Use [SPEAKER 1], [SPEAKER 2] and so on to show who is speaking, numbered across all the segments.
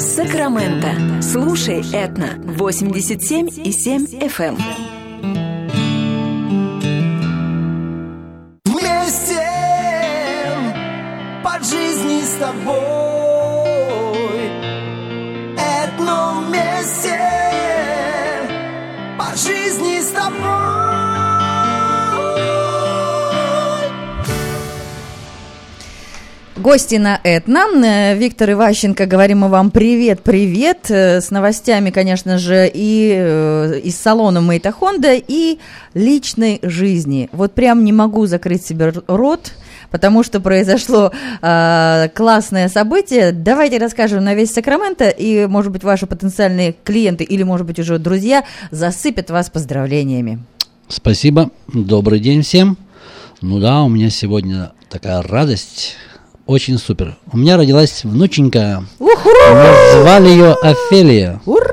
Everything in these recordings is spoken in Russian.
[SPEAKER 1] Сакраменто. Слушай Этно 87 и 7 FM.
[SPEAKER 2] Вместе по жизни с тобой.
[SPEAKER 3] Гости на Этно. Э, Виктор Иващенко, говорим мы вам привет-привет. Э, С новостями, конечно же, и э, из салона Мейта Хонда, и личной жизни. Вот прям не могу закрыть себе рот, потому что произошло э, классное событие. Давайте расскажем на весь Сакраменто, и, может быть, ваши потенциальные клиенты или, может быть, уже друзья засыпят вас поздравлениями.
[SPEAKER 4] Спасибо. Добрый день всем. Ну да, у меня сегодня такая радость. Очень супер. У меня родилась внученька. Назвали ее Офелия.
[SPEAKER 5] Ура!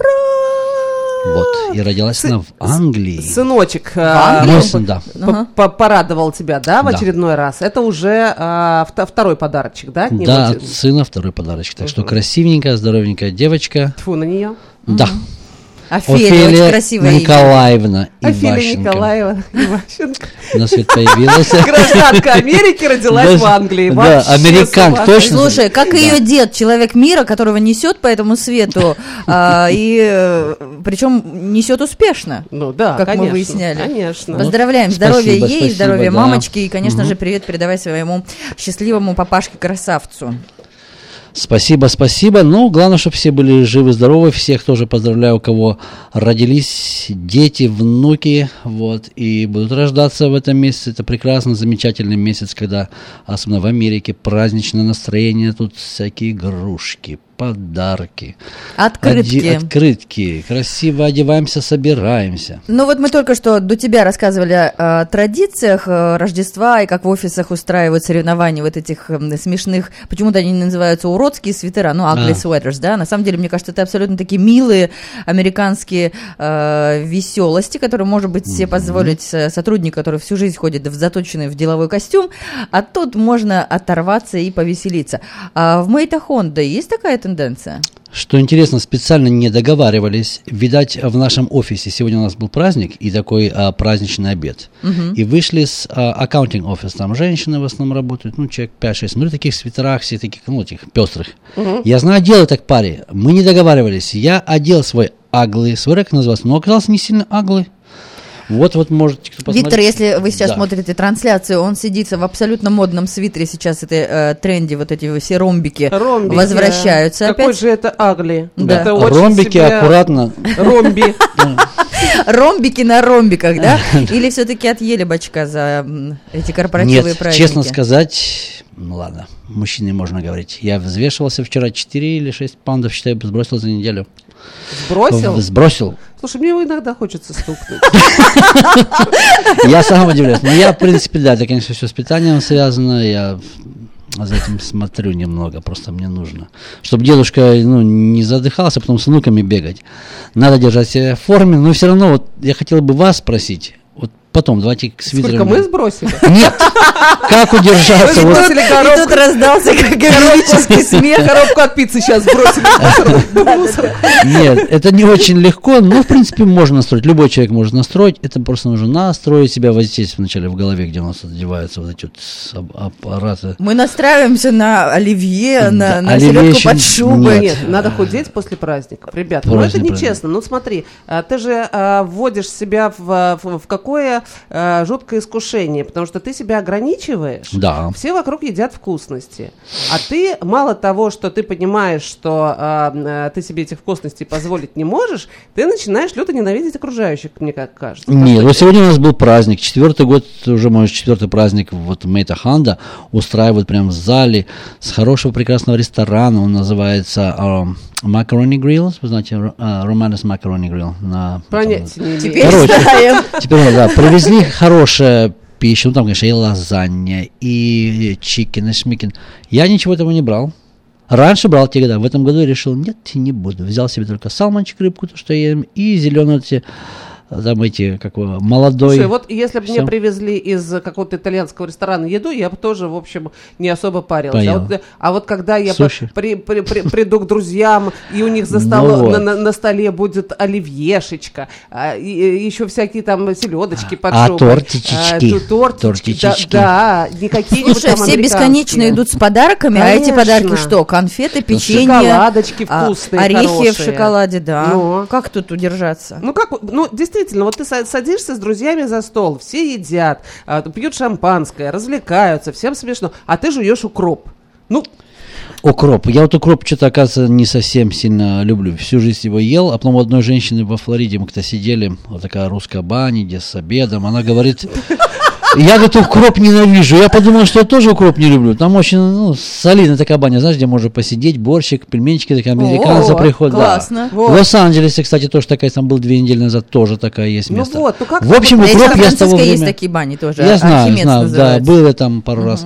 [SPEAKER 4] Вот. И родилась она в Англии.
[SPEAKER 5] Сыночек а,
[SPEAKER 4] Мой
[SPEAKER 5] п-
[SPEAKER 4] сын, да.
[SPEAKER 5] п- порадовал тебя, да, в
[SPEAKER 4] Да.
[SPEAKER 5] очередной раз. Это уже а, вто- второй подарочек, да? от него?
[SPEAKER 4] Да, от сына второй подарочек. Так что красивенькая, здоровенькая девочка.
[SPEAKER 5] Тьфу на нее.
[SPEAKER 4] Да.
[SPEAKER 3] Офелия, очень красивое имя.
[SPEAKER 4] Николаевна
[SPEAKER 5] Офелия
[SPEAKER 4] Иващенко.
[SPEAKER 5] Николаева Иващенко.
[SPEAKER 4] На свет появилась.
[SPEAKER 5] Гражданка Америки родилась в Англии.
[SPEAKER 4] Да, американка, точно.
[SPEAKER 3] Слушай, как ее дед, человек мира, которого несет по этому свету, а, и причем несет успешно.
[SPEAKER 5] Ну да,
[SPEAKER 3] как мы
[SPEAKER 5] конечно,
[SPEAKER 3] выясняли.
[SPEAKER 5] Конечно.
[SPEAKER 3] Поздравляем,
[SPEAKER 4] Спасибо,
[SPEAKER 3] здоровья ей, здоровья мамочки, и, конечно же, привет передавай своему счастливому папашке-красавцу.
[SPEAKER 4] Спасибо, спасибо. Ну, главное, чтобы все были живы, здоровы. Всех тоже поздравляю, у кого родились дети, внуки, вот, и будут рождаться в этом месяце. Это прекрасно, замечательный месяц, когда, особенно в Америке, праздничное настроение, тут всякие игрушки, подарки.
[SPEAKER 3] Открытки.
[SPEAKER 4] Оди- открытки. Красиво одеваемся, собираемся.
[SPEAKER 3] Ну вот мы только что до тебя рассказывали о традициях Рождества и как в офисах устраивают соревнования вот этих смешных, почему-то они называются уродские свитера, ну, ugly
[SPEAKER 4] А.
[SPEAKER 3] sweaters, да, на самом деле, мне кажется, это абсолютно такие милые американские э, веселости, которые, может быть, себе позволить э, сотрудник, который всю жизнь ходит в заточенный в деловой костюм, а тут можно оторваться и повеселиться. А в Мейта Хонда есть такая тенденция?
[SPEAKER 4] Что интересно, специально не договаривались. Видать, в нашем офисе сегодня у нас был праздник и такой а, праздничный обед. И вышли с аккаунтинг офис, там женщины в основном работают, ну, человек 5-6. Смотрю, в таких свитерах, все таких, ну, этих пестрых. Я знаю, делаю так паре. Мы не договаривались. Я одел свой аглый, свой как назывался, но оказался не сильно аглый. Вот, вот, можете кто посмотреть.
[SPEAKER 3] Виктор, если вы сейчас
[SPEAKER 4] Да.
[SPEAKER 3] смотрите трансляцию, он сидит в абсолютно модном свитере. Сейчас это э, тренде, вот эти все ромбики,
[SPEAKER 5] Ромбики.
[SPEAKER 3] возвращаются
[SPEAKER 5] Какой
[SPEAKER 3] опять.
[SPEAKER 5] же это агли.
[SPEAKER 3] Да.
[SPEAKER 5] Это очень
[SPEAKER 4] Ромбики
[SPEAKER 5] себе-
[SPEAKER 4] аккуратно.
[SPEAKER 5] Ромби.
[SPEAKER 3] Ромбики на ромбиках, да? Или все-таки отъели бачка за эти корпоративные
[SPEAKER 4] Нет,
[SPEAKER 3] праздники?
[SPEAKER 4] честно сказать, ну ладно, мужчине можно говорить. Я взвешивался вчера 4 или 6 паундов, считаю, сбросил за неделю.
[SPEAKER 5] Сбросил?
[SPEAKER 4] В- Сбросил.
[SPEAKER 5] Слушай, мне его иногда хочется стукнуть.
[SPEAKER 4] Я сам удивляюсь. Но я, в принципе, да, это, конечно, все с питанием связано. Я за этим смотрю немного, просто мне нужно. Чтобы дедушка ну, не задыхался, а потом с внуками бегать. Надо держать себя в форме, но все равно вот я хотел бы вас спросить. Потом, давайте к
[SPEAKER 5] Сколько
[SPEAKER 4] свитерам.
[SPEAKER 5] мы сбросили?
[SPEAKER 4] Нет! Как удержаться? Вот
[SPEAKER 5] сбросили
[SPEAKER 3] И
[SPEAKER 5] коробку.
[SPEAKER 3] тут раздался как героический смех.
[SPEAKER 5] Коробку от пиццы сейчас сбросили.
[SPEAKER 4] Нет, это не очень легко, но в принципе можно настроить. Любой человек может настроить. Это просто нужно настроить себя, воздействовать вначале в голове, где у нас одеваются вот эти вот аппараты.
[SPEAKER 3] Мы настраиваемся на оливье, на, селедку под шубой.
[SPEAKER 4] нет.
[SPEAKER 5] Надо худеть после праздников. Ребята, ну это нечестно. Ну смотри, а, ты же а, вводишь себя в, в, а, жуткое искушение, потому что ты себя ограничиваешь.
[SPEAKER 4] Да.
[SPEAKER 5] Все вокруг едят вкусности. А ты, мало того, что ты понимаешь, что а, а, ты себе этих вкусностей позволить не можешь, ты начинаешь люто ненавидеть окружающих, мне как кажется.
[SPEAKER 4] Нет, вот сегодня у нас был праздник, четвертый год, уже мой четвертый праздник, вот Мейта Ханда устраивают прям в зале с хорошего прекрасного ресторана, он называется эм, Macaroni Grill, вы знаете, а, Romanes Macaroni Grill. На,
[SPEAKER 5] Понятия не.
[SPEAKER 3] Теперь
[SPEAKER 4] Короче.
[SPEAKER 3] знаем.
[SPEAKER 4] Теперь, да, привезли хорошая пища, ну там, конечно, и лазанья, и чикен, и шмикен. Я ничего этого не брал. Раньше брал те года, в этом году я решил, нет, не буду. Взял себе только салмончик, рыбку, то, что я ем, и зеленые эти там эти, как его, молодой.
[SPEAKER 5] Слушай, вот если бы мне привезли из какого-то итальянского ресторана еду, я бы тоже, в общем, не особо парилась. А вот, э, а вот когда я
[SPEAKER 4] Суши.
[SPEAKER 5] по- при- при- при- приду к друзьям, и у них за
[SPEAKER 4] Ну
[SPEAKER 5] столом,
[SPEAKER 4] вот.
[SPEAKER 5] на, на- на столе будет оливьешечка, а, и, и еще всякие там селедочки под
[SPEAKER 4] А
[SPEAKER 5] шубой,
[SPEAKER 4] тортичечки?
[SPEAKER 5] а, ту- тортички,
[SPEAKER 4] Тортичечки.
[SPEAKER 5] Да, да, не какие-нибудь
[SPEAKER 3] Слушай,
[SPEAKER 5] там
[SPEAKER 3] все бесконечно идут с подарками, а эти
[SPEAKER 5] Конечно.
[SPEAKER 3] подарки что? Конфеты, печенье,
[SPEAKER 5] Шоколадочки
[SPEAKER 3] а,
[SPEAKER 5] вкусные,
[SPEAKER 3] орехи в
[SPEAKER 5] хорошие.
[SPEAKER 3] шоколаде, да.
[SPEAKER 5] Ну.
[SPEAKER 3] Как тут удержаться?
[SPEAKER 5] Ну как, ну действительно, вот ты са- садишься с друзьями за стол, все едят, а, пьют шампанское, развлекаются, всем смешно, а ты жуешь укроп. Ну,
[SPEAKER 4] Укроп. Я вот укроп что-то, оказывается, не совсем сильно люблю. Всю жизнь его ел, а потом у одной женщины во Флориде мы как-то сидели, вот такая русская баня, где с обедом, она говорит, я говорит, укроп ненавижу. Я подумал, что я тоже укроп не люблю. Там очень ну, солидная такая баня, знаешь, где можно посидеть, борщик, пельменчики, такие американцы приходят. да.
[SPEAKER 3] классно.
[SPEAKER 5] Вот.
[SPEAKER 4] В Лос-Анджелесе, кстати, тоже такая, там был две недели назад, тоже такая есть
[SPEAKER 5] Ну
[SPEAKER 4] место.
[SPEAKER 5] вот, ну как
[SPEAKER 4] в общем,
[SPEAKER 3] Да,
[SPEAKER 4] укроп я с того
[SPEAKER 3] Сан-Франциско есть
[SPEAKER 4] времени...
[SPEAKER 3] такие бани тоже.
[SPEAKER 4] Я знаю,
[SPEAKER 3] Архимедс
[SPEAKER 4] знаю, да,
[SPEAKER 3] называется.
[SPEAKER 4] был я там пару раз.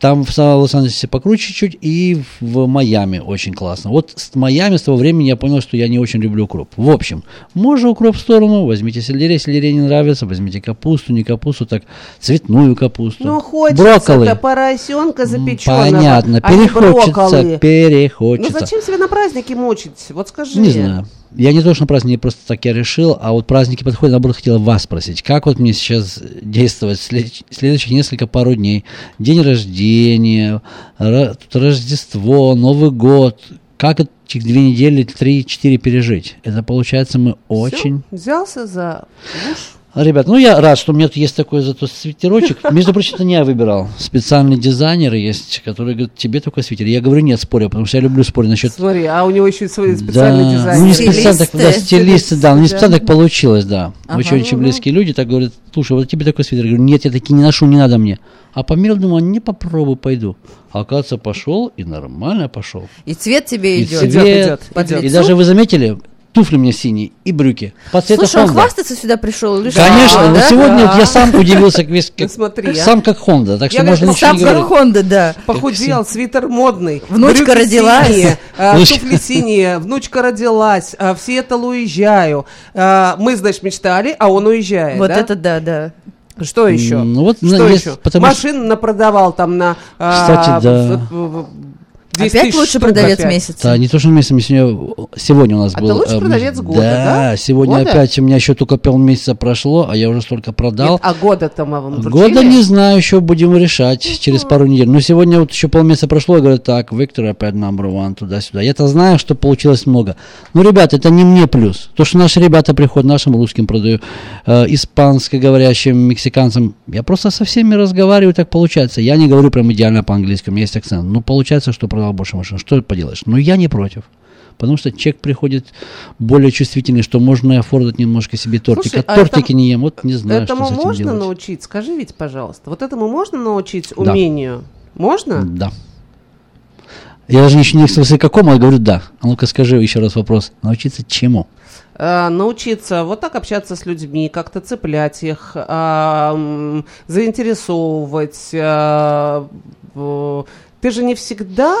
[SPEAKER 4] Там в Сан- Лос-Анджелесе покруче чуть, и в Майами очень классно. Вот с Майами с того времени я понял, что я не очень люблю укроп. В общем, можно укроп в сторону, возьмите сельдерей, сельдерей не нравится, возьмите капусту, не капусту, так цветную капусту.
[SPEAKER 5] Ну, хочется
[SPEAKER 4] брокколи.
[SPEAKER 5] поросенка запеченного,
[SPEAKER 4] Понятно,
[SPEAKER 5] а
[SPEAKER 4] перехочется,
[SPEAKER 5] брокколи.
[SPEAKER 4] перехочется.
[SPEAKER 5] Ну зачем себя на праздники мучить? Вот скажи.
[SPEAKER 4] Не знаю. Я не то, что на праздники просто так я решил, а вот праздники подходят, наоборот, хотела вас спросить, как вот мне сейчас действовать след- следующих несколько пару дней? День рождения, Рождество, Новый год. Как этих две недели, три-четыре пережить? Это получается мы очень...
[SPEAKER 5] взялся за уж.
[SPEAKER 4] Ребят, ну я рад, что у меня тут есть такой зато свитерочек. Между прочим, это не я выбирал. Специальный дизайнер есть, который говорит, тебе только свитер. Я говорю, нет, спорю, потому что я люблю спорить насчет
[SPEAKER 5] Смотри, а у него еще и свой специальный
[SPEAKER 4] да,
[SPEAKER 5] дизайн.
[SPEAKER 4] Ну, не специально так, да, стилисты, да, ну, не специально так получилось, да.
[SPEAKER 3] Ага.
[SPEAKER 4] Очень, очень близкие люди так говорят, слушай, вот тебе такой свитер. Я говорю, нет, я такие не ношу, не надо мне. А померил, думаю, не попробую, пойду. А оказывается, пошел и нормально пошел.
[SPEAKER 3] И цвет тебе
[SPEAKER 4] И
[SPEAKER 3] идет.
[SPEAKER 4] цвет,
[SPEAKER 5] идет, идет.
[SPEAKER 4] И даже вы заметили, туфли у меня синие и брюки. По цвету
[SPEAKER 3] Слушай, он
[SPEAKER 4] Honda.
[SPEAKER 3] хвастаться сюда пришел или что?
[SPEAKER 4] Конечно,
[SPEAKER 3] Да?
[SPEAKER 4] но сегодня
[SPEAKER 5] Да.
[SPEAKER 4] я сам удивился, как весь,
[SPEAKER 5] Ну,
[SPEAKER 4] как,
[SPEAKER 5] смотри, а.
[SPEAKER 4] сам как Honda, так что
[SPEAKER 5] Я,
[SPEAKER 4] можно
[SPEAKER 5] говорю,
[SPEAKER 4] ничего
[SPEAKER 3] Сам
[SPEAKER 4] не
[SPEAKER 3] как
[SPEAKER 4] говорить.
[SPEAKER 3] Хонда, да.
[SPEAKER 5] Похудел, свитер модный.
[SPEAKER 3] Внучка
[SPEAKER 5] брюки
[SPEAKER 3] родилась.
[SPEAKER 5] синие, а, туфли синие, внучка родилась, а, в Сиэтл уезжаю. А, Мы, значит, мечтали, а он уезжает,
[SPEAKER 3] Вот
[SPEAKER 5] да?
[SPEAKER 3] это да, да.
[SPEAKER 5] Что еще?
[SPEAKER 4] Ну, вот,
[SPEAKER 5] что
[SPEAKER 4] ну, есть-
[SPEAKER 5] еще?
[SPEAKER 4] потому что-
[SPEAKER 5] Машин напродавал там на... а,
[SPEAKER 4] Кстати, да.
[SPEAKER 5] в- в- в- 10
[SPEAKER 3] Опять
[SPEAKER 5] штук
[SPEAKER 3] продавец
[SPEAKER 5] опять.
[SPEAKER 3] месяца.
[SPEAKER 4] Да, не то, что месяц, мы сегодня, сегодня у нас
[SPEAKER 5] А
[SPEAKER 4] был...
[SPEAKER 5] ты лучший
[SPEAKER 4] э,
[SPEAKER 5] продавец года, да?
[SPEAKER 4] сегодня
[SPEAKER 5] Года?
[SPEAKER 4] опять, у меня еще только полмесяца прошло, а я уже столько продал.
[SPEAKER 5] Нет, а года-то мы вам
[SPEAKER 4] Года
[SPEAKER 5] вручили?
[SPEAKER 4] не знаю, еще будем решать через пару недель. Но сегодня вот еще полмесяца прошло, я говорю, так, Виктор опять number one, туда-сюда. Я-то знаю, что получилось много. Ну, ребят, это не мне плюс. То, что наши ребята приходят, нашим русским продаю, э, испанско-говорящим, мексиканцам, я просто со всеми разговариваю, так получается. Я не говорю прям идеально по-английски, у меня есть акцент. Ну, получается, что продал больше машин. Что поделаешь? Ну, я не против. Потому что чек приходит более чувствительный, что можно и афордать немножко себе тортик.
[SPEAKER 5] Слушай,
[SPEAKER 4] а
[SPEAKER 5] а
[SPEAKER 4] тортики
[SPEAKER 5] этому-
[SPEAKER 4] не ем, вот не знаю,
[SPEAKER 5] Этому
[SPEAKER 4] что с этим
[SPEAKER 5] можно
[SPEAKER 4] делать.
[SPEAKER 5] научить? Скажи ведь, пожалуйста. Вот этому можно научить
[SPEAKER 4] Да.
[SPEAKER 5] умению? Можно?
[SPEAKER 4] Да. Я даже еще не спросил, какому, я говорю, да. А ну-ка скажи еще раз вопрос. Научиться чему?
[SPEAKER 5] Э, научиться вот так общаться с людьми, как-то цеплять их, а, заинтересовывать. а, в- Ты же не всегда,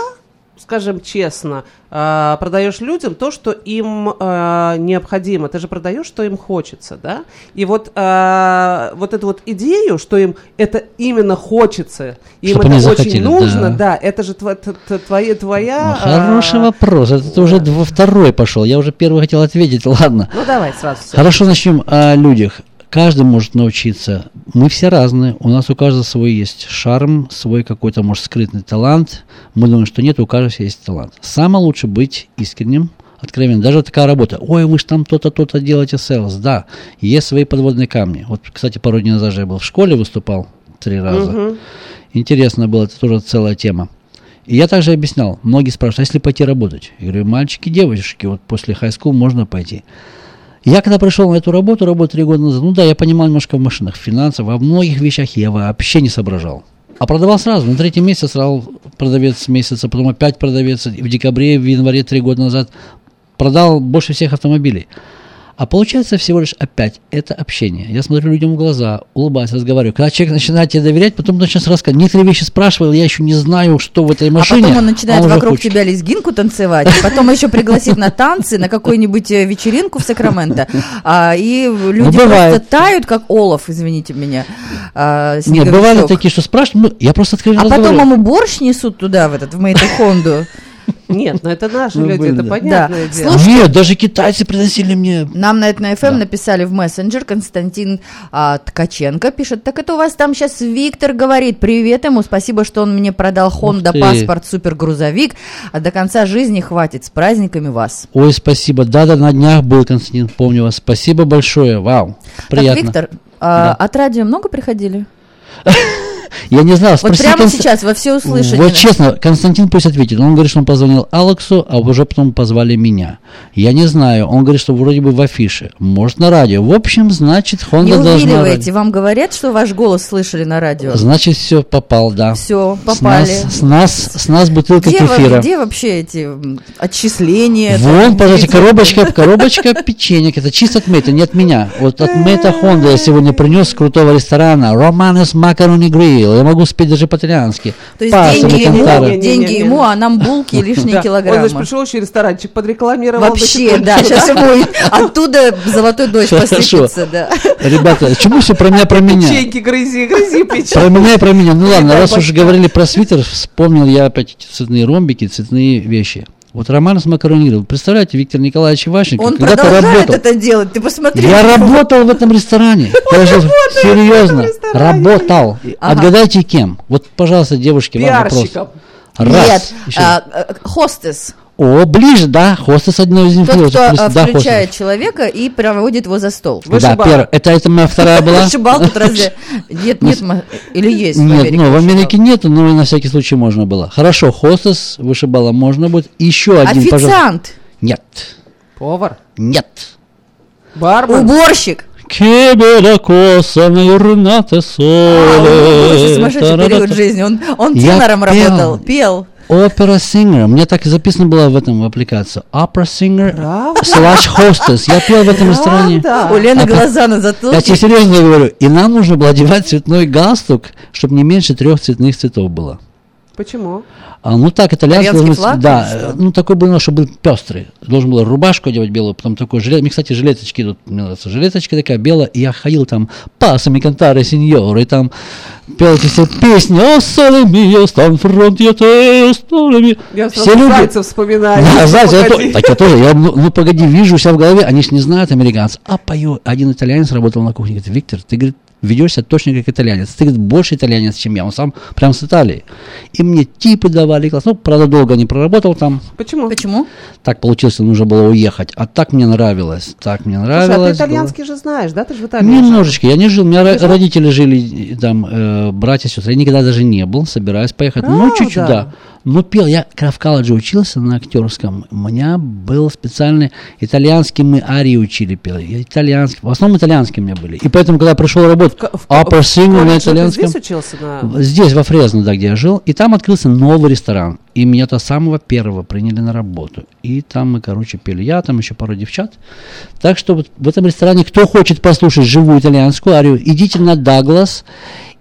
[SPEAKER 5] скажем честно, а, продаешь людям то, что им а, необходимо. Ты же продаешь, что им хочется, да? И вот, а, вот эту вот идею, что им это именно хочется, им
[SPEAKER 4] Чтоб
[SPEAKER 5] это очень нужно,
[SPEAKER 4] да.
[SPEAKER 5] да, это же тво- твоя, твоя
[SPEAKER 4] Ну, хороший
[SPEAKER 5] а,
[SPEAKER 4] вопрос. Это ты уже во второй пошел. Я уже первый хотел ответить. Ладно.
[SPEAKER 5] Ну давай сразу всё.
[SPEAKER 4] Хорошо, начнем о людях. Каждый может научиться. Мы все разные. У нас у каждого свой есть шарм, свой какой-то, может, скрытный талант. Мы думаем, что нет, у каждого есть талант. Самое лучше быть искренним, откровенным. Даже такая работа. Ой, вы же там то-то, то-то делаете селс. Да, есть свои подводные камни. Вот, кстати, пару дней назад я был в школе, выступал три раза. Интересно было, это тоже целая тема. И я также объяснял, многие спрашивают, а если пойти работать? Я говорю, мальчики, девочки, вот после хай-скул можно пойти. Я когда пришел на эту работу, работу три года назад, ну да, я понимал немножко в машинах, в финансах, во многих вещах я вообще не соображал. А продавал сразу, на третий месяц сразу продавец месяца, потом опять продавец, в декабре, в январе три года назад продал больше всех автомобилей. А получается всего лишь опять это общение. Я смотрю людям в глаза, улыбаюсь, разговариваю. Когда человек начинает тебе доверять, потом начинает рассказывать. Некоторые вещи спрашивал, я еще не знаю, что в этой
[SPEAKER 3] А
[SPEAKER 4] машине.
[SPEAKER 3] потом он начинает
[SPEAKER 4] уже
[SPEAKER 3] вокруг
[SPEAKER 4] хочет.
[SPEAKER 3] тебя лезгинку танцевать, и потом еще пригласит на танцы, на какую-нибудь э, вечеринку в Сакраменто. А, и люди
[SPEAKER 4] бывает.
[SPEAKER 3] просто тают, как олов, извините меня. а,
[SPEAKER 4] Нет, бывали такие, что спрашивают, ну, я просто откровенно
[SPEAKER 3] А потом ему борщ несут туда, в этот, в Мэйта Хонду.
[SPEAKER 5] Нет, ну это наши
[SPEAKER 4] Ну,
[SPEAKER 5] люди,
[SPEAKER 4] были,
[SPEAKER 5] это
[SPEAKER 4] да.
[SPEAKER 5] понятное
[SPEAKER 3] Да.
[SPEAKER 5] дело.
[SPEAKER 3] Слушай,
[SPEAKER 4] Нет, даже китайцы приносили мне.
[SPEAKER 3] Нам на это на FM написали в мессенджер Константин а, Ткаченко пишет, так это у вас там сейчас Виктор говорит, привет ему, спасибо, что он мне продал Honda паспорт супергрузовик, а до конца жизни хватит, с праздниками вас.
[SPEAKER 4] Ой, спасибо. Да-да, на днях был, Константин, помню вас. Спасибо большое. Вау. Приятно.
[SPEAKER 3] Так, Виктор, а,
[SPEAKER 4] Да.
[SPEAKER 3] от радио много приходили?
[SPEAKER 4] Я не знал,
[SPEAKER 3] Вот прямо
[SPEAKER 4] Конст-
[SPEAKER 3] сейчас во все услышание.
[SPEAKER 4] Вот честно, Константин пусть ответит. Он говорит, что он позвонил Алексу, а уже потом позвали меня. Я не знаю. Он говорит, что вроде бы в афише. Может, на радио. В общем, значит,
[SPEAKER 3] Не
[SPEAKER 4] Honda должна...
[SPEAKER 3] увиливайте,
[SPEAKER 4] радио.
[SPEAKER 3] вам говорят, что ваш голос слышали на радио?
[SPEAKER 4] Значит, все, попал, да.
[SPEAKER 3] Все,
[SPEAKER 4] С
[SPEAKER 3] попали.
[SPEAKER 4] нас, с нас, с нас бутылка
[SPEAKER 3] Где, во-
[SPEAKER 4] кефира.
[SPEAKER 3] где вообще эти отчисления?
[SPEAKER 4] Вон,
[SPEAKER 3] там,
[SPEAKER 4] пожалуйста, коробочка, коробочка печенек. Это чисто от Мейта, не от меня. Вот от Мейта Honda я сегодня принес с крутого ресторана. Романес Макарони Грилл. Я могу спеть даже по-итальянски.
[SPEAKER 3] То есть
[SPEAKER 4] Пасо
[SPEAKER 3] деньги ему.
[SPEAKER 5] Не-не-не-не.
[SPEAKER 3] деньги ему, а нам булки и лишние
[SPEAKER 5] Да. Он,
[SPEAKER 3] килограммы.
[SPEAKER 5] значит, пришел еще ресторанчик, подрекламировал.
[SPEAKER 3] Вообще, да, сейчас ему и оттуда золотой дождь посыпется, да.
[SPEAKER 4] Ребята, чему все про меня, про меня?
[SPEAKER 5] Печеньки грызи, грызи печеньки.
[SPEAKER 4] Про меня и про меня. Ну ладно, раз уж
[SPEAKER 5] башка.
[SPEAKER 4] говорили про свитер, вспомнил я опять цветные ромбики, цветные вещи. Вот Роман с Макарониров. Представляете, Виктор Николаевич Иващенко
[SPEAKER 3] Он
[SPEAKER 4] когда-то
[SPEAKER 3] продолжает
[SPEAKER 4] работал.
[SPEAKER 3] это делать, ты посмотри.
[SPEAKER 4] Я работал в этом ресторане. Даже серьезно. Работал. Отгадайте кем? Вот, пожалуйста, девушки, вам вопрос. Раз.
[SPEAKER 3] Нет, а, а, хостес.
[SPEAKER 4] О, ближе, да. Хостес одной из них.
[SPEAKER 3] Тот, кто а,
[SPEAKER 4] да,
[SPEAKER 3] включает человека и проводит его за стол.
[SPEAKER 4] Да,
[SPEAKER 5] Вышибала.
[SPEAKER 4] первое. Это, это моя вторая была.
[SPEAKER 3] Вышибал тут разве? Нет, нет, или есть
[SPEAKER 4] Нет, ну в
[SPEAKER 3] вышибал?
[SPEAKER 4] Америке нету, но на всякий случай можно было. Хорошо, хостес вышибала можно будет. Еще один, пожалуйста.
[SPEAKER 3] Официант,
[SPEAKER 4] Нет.
[SPEAKER 5] Повар.
[SPEAKER 4] Нет.
[SPEAKER 5] Бармен.
[SPEAKER 3] уборщик.
[SPEAKER 4] Che bella cosa una giornata
[SPEAKER 3] А,
[SPEAKER 4] sola.
[SPEAKER 3] у него сумасшедший период жизни. Он, он тенором работал, пел.
[SPEAKER 4] Opera singer. Мне так и записано было в этом в аппликации. Opera singer
[SPEAKER 5] Правда?
[SPEAKER 4] slash hostess. Я пел в этом ресторане.
[SPEAKER 3] У Лены
[SPEAKER 4] А
[SPEAKER 3] глаза на
[SPEAKER 4] Я
[SPEAKER 3] затылке.
[SPEAKER 4] тебе серьезно говорю. И нам нужно было одевать цветной галстук, чтобы не меньше трех цветных цветов было.
[SPEAKER 5] Почему?
[SPEAKER 4] А, ну так, должен быть-
[SPEAKER 3] флаг
[SPEAKER 4] да, э, ну такой был, чтобы был пестрый. Должен был рубашку одевать белую, потом такой жилет. Мне, кстати, жилеточки идут, мне нравится. Жилеточка такая белая, и я ходил там пасами кантаре сеньоры, и там пел эти все песни. О, соле мио, стан фронт, я те, соле мио».
[SPEAKER 5] Я
[SPEAKER 4] Все люди...
[SPEAKER 5] Вспоминаю.
[SPEAKER 4] Да, Зайцев, я то- так я тоже, я, ну, ну, погоди, вижу себя в голове, они ж не знают американцы. А пою, один итальянец работал на кухне, говорит, Виктор, ты, говорит, ведешь себя точно как итальянец. Ты, говорит, больше итальянец, чем я. Он сам прям с Италии. И мне типы давали класс. Ну, правда, долго не проработал там.
[SPEAKER 5] Почему?
[SPEAKER 3] Почему?
[SPEAKER 4] Так получилось, нужно было уехать. А так мне нравилось. Так мне
[SPEAKER 5] Слушай, а ты
[SPEAKER 4] нравилось.
[SPEAKER 5] итальянский же знаешь, да? Ты же в
[SPEAKER 4] было.
[SPEAKER 5] Италии.
[SPEAKER 4] Немножечко. Я не жил. У меня ро- родители жили, и там, э, братья, сестры. Я никогда даже не был. Собираюсь поехать. Ну,
[SPEAKER 5] Правда?
[SPEAKER 4] чуть-чуть, да. Но пел. Я когда в колледже учился на актерском. У меня был специальный итальянский. Мы арии учили пел. Я итальянский. В основном итальянские у меня были. И поэтому, когда пришел работать,
[SPEAKER 5] В-
[SPEAKER 4] opera
[SPEAKER 5] в
[SPEAKER 4] singer на итальянском.
[SPEAKER 5] здесь учился? На...
[SPEAKER 4] Здесь, во Фрезно, да, где я жил. И там открылся новый ресторан. И меня-то самого первого приняли на работу. И там мы, короче, пели. Я, там еще пару девчат. Так что вот в этом ресторане, кто хочет послушать живую итальянскую арию, идите на Даглас,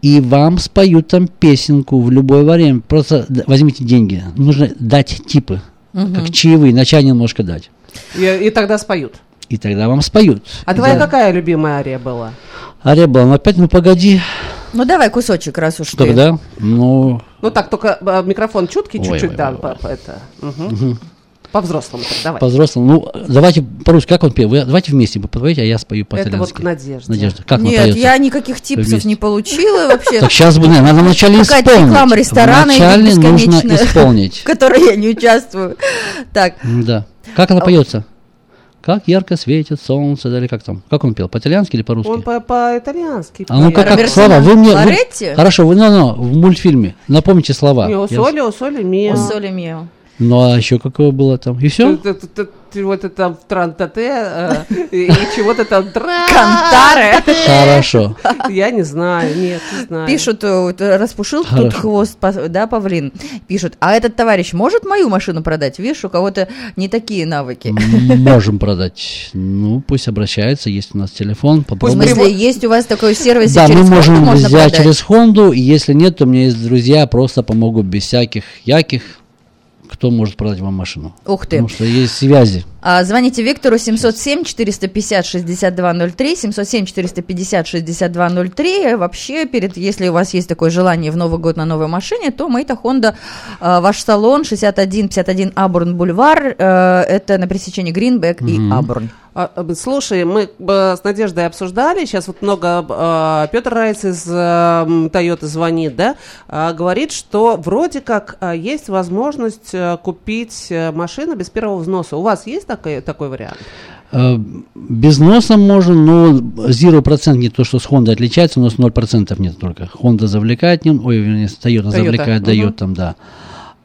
[SPEAKER 4] и вам споют там песенку в любое время. Просто возьмите деньги. Нужно дать типы, как чаевые, начать немножко дать.
[SPEAKER 5] И, и тогда споют.
[SPEAKER 4] И тогда вам споют.
[SPEAKER 5] А твоя
[SPEAKER 4] Да.
[SPEAKER 5] какая любимая ария была?
[SPEAKER 4] Ария была, ну опять, ну погоди.
[SPEAKER 3] Ну давай кусочек, раз уж ты.
[SPEAKER 4] Когда? Ну,
[SPEAKER 5] Ну так, только а, микрофон чуткий чуть-чуть,
[SPEAKER 4] ой,
[SPEAKER 5] да,
[SPEAKER 4] ой,
[SPEAKER 5] по- по- это. мгм. По-взрослому так, давай.
[SPEAKER 4] По-взрослому. Ну, давайте по-русски, как он пел? Вы, давайте вместе попоете, а я спою
[SPEAKER 5] Это вот к Надежде.
[SPEAKER 4] Надежда, как
[SPEAKER 3] Нет,
[SPEAKER 4] поется?
[SPEAKER 3] я никаких типсов
[SPEAKER 4] Вместе.
[SPEAKER 3] не получила вообще.
[SPEAKER 4] Так сейчас бы, надо вначале
[SPEAKER 3] Какая-то
[SPEAKER 4] исполнить.
[SPEAKER 3] реклама ресторана
[SPEAKER 4] Вначале нужно исполнить.
[SPEAKER 3] в которой я не участвую. Так,
[SPEAKER 4] Да. Как она поется? Как ярко светит солнце, или как там? Как он пел? По-итальянски или по-русски?
[SPEAKER 5] Он по- по-итальянски.
[SPEAKER 4] А
[SPEAKER 5] поет.
[SPEAKER 4] как
[SPEAKER 3] Роберто
[SPEAKER 4] слова? Вы мне... вы-? Хорошо, вы ну, ну, в мультфильме. Напомните слова.
[SPEAKER 5] Не, о
[SPEAKER 4] Я-
[SPEAKER 5] соли, о соли, мио.
[SPEAKER 3] «О соле мио».
[SPEAKER 4] Ну, а еще какое было там? И все?
[SPEAKER 5] Вот это там в трантате э, и чего-то там
[SPEAKER 3] Кантары.
[SPEAKER 4] Хорошо.
[SPEAKER 5] Я не знаю, нет, не знаю.
[SPEAKER 3] Пишут, э, э, распушил тут хвост, да, павлин. Пишут, а этот товарищ может мою машину продать? Видишь, у кого-то не такие навыки.
[SPEAKER 4] Можем продать. Ну, пусть обращается, есть у нас телефон,
[SPEAKER 3] В
[SPEAKER 4] попробуем.
[SPEAKER 5] Пусть
[SPEAKER 3] смысле, есть у вас такой сервис,
[SPEAKER 4] Да, мы можем взять через Хонду. Если нет, то у меня есть друзья, просто помогут без всяких яких. Кто может продать вам машину?
[SPEAKER 3] Ух ты.
[SPEAKER 4] Потому что есть связи.
[SPEAKER 3] А, Звоните Виктору 707-450-6203, 707-450-6203. Вообще, перед, если у вас есть такое желание в Новый год на новой машине, то Мэйта Хонда, а, ваш салон 6151 Абурн Бульвар, э, это на пересечении Гринбек и Абурн.
[SPEAKER 5] А, э, Слушай, мы с Надеждой обсуждали, сейчас вот много э, Петр Райц из э, Тойоты звонит, да, а, говорит, что вроде как есть возможность э, купить э, машину без первого взноса. У вас есть такой, такой вариант?
[SPEAKER 4] Э, Без носа можно, но 0% не то, что с Honda отличается, у нас 0% нет только. Honda завлекает, ой, вернее, Toyota,
[SPEAKER 5] Toyota,
[SPEAKER 4] завлекает, дает там, да.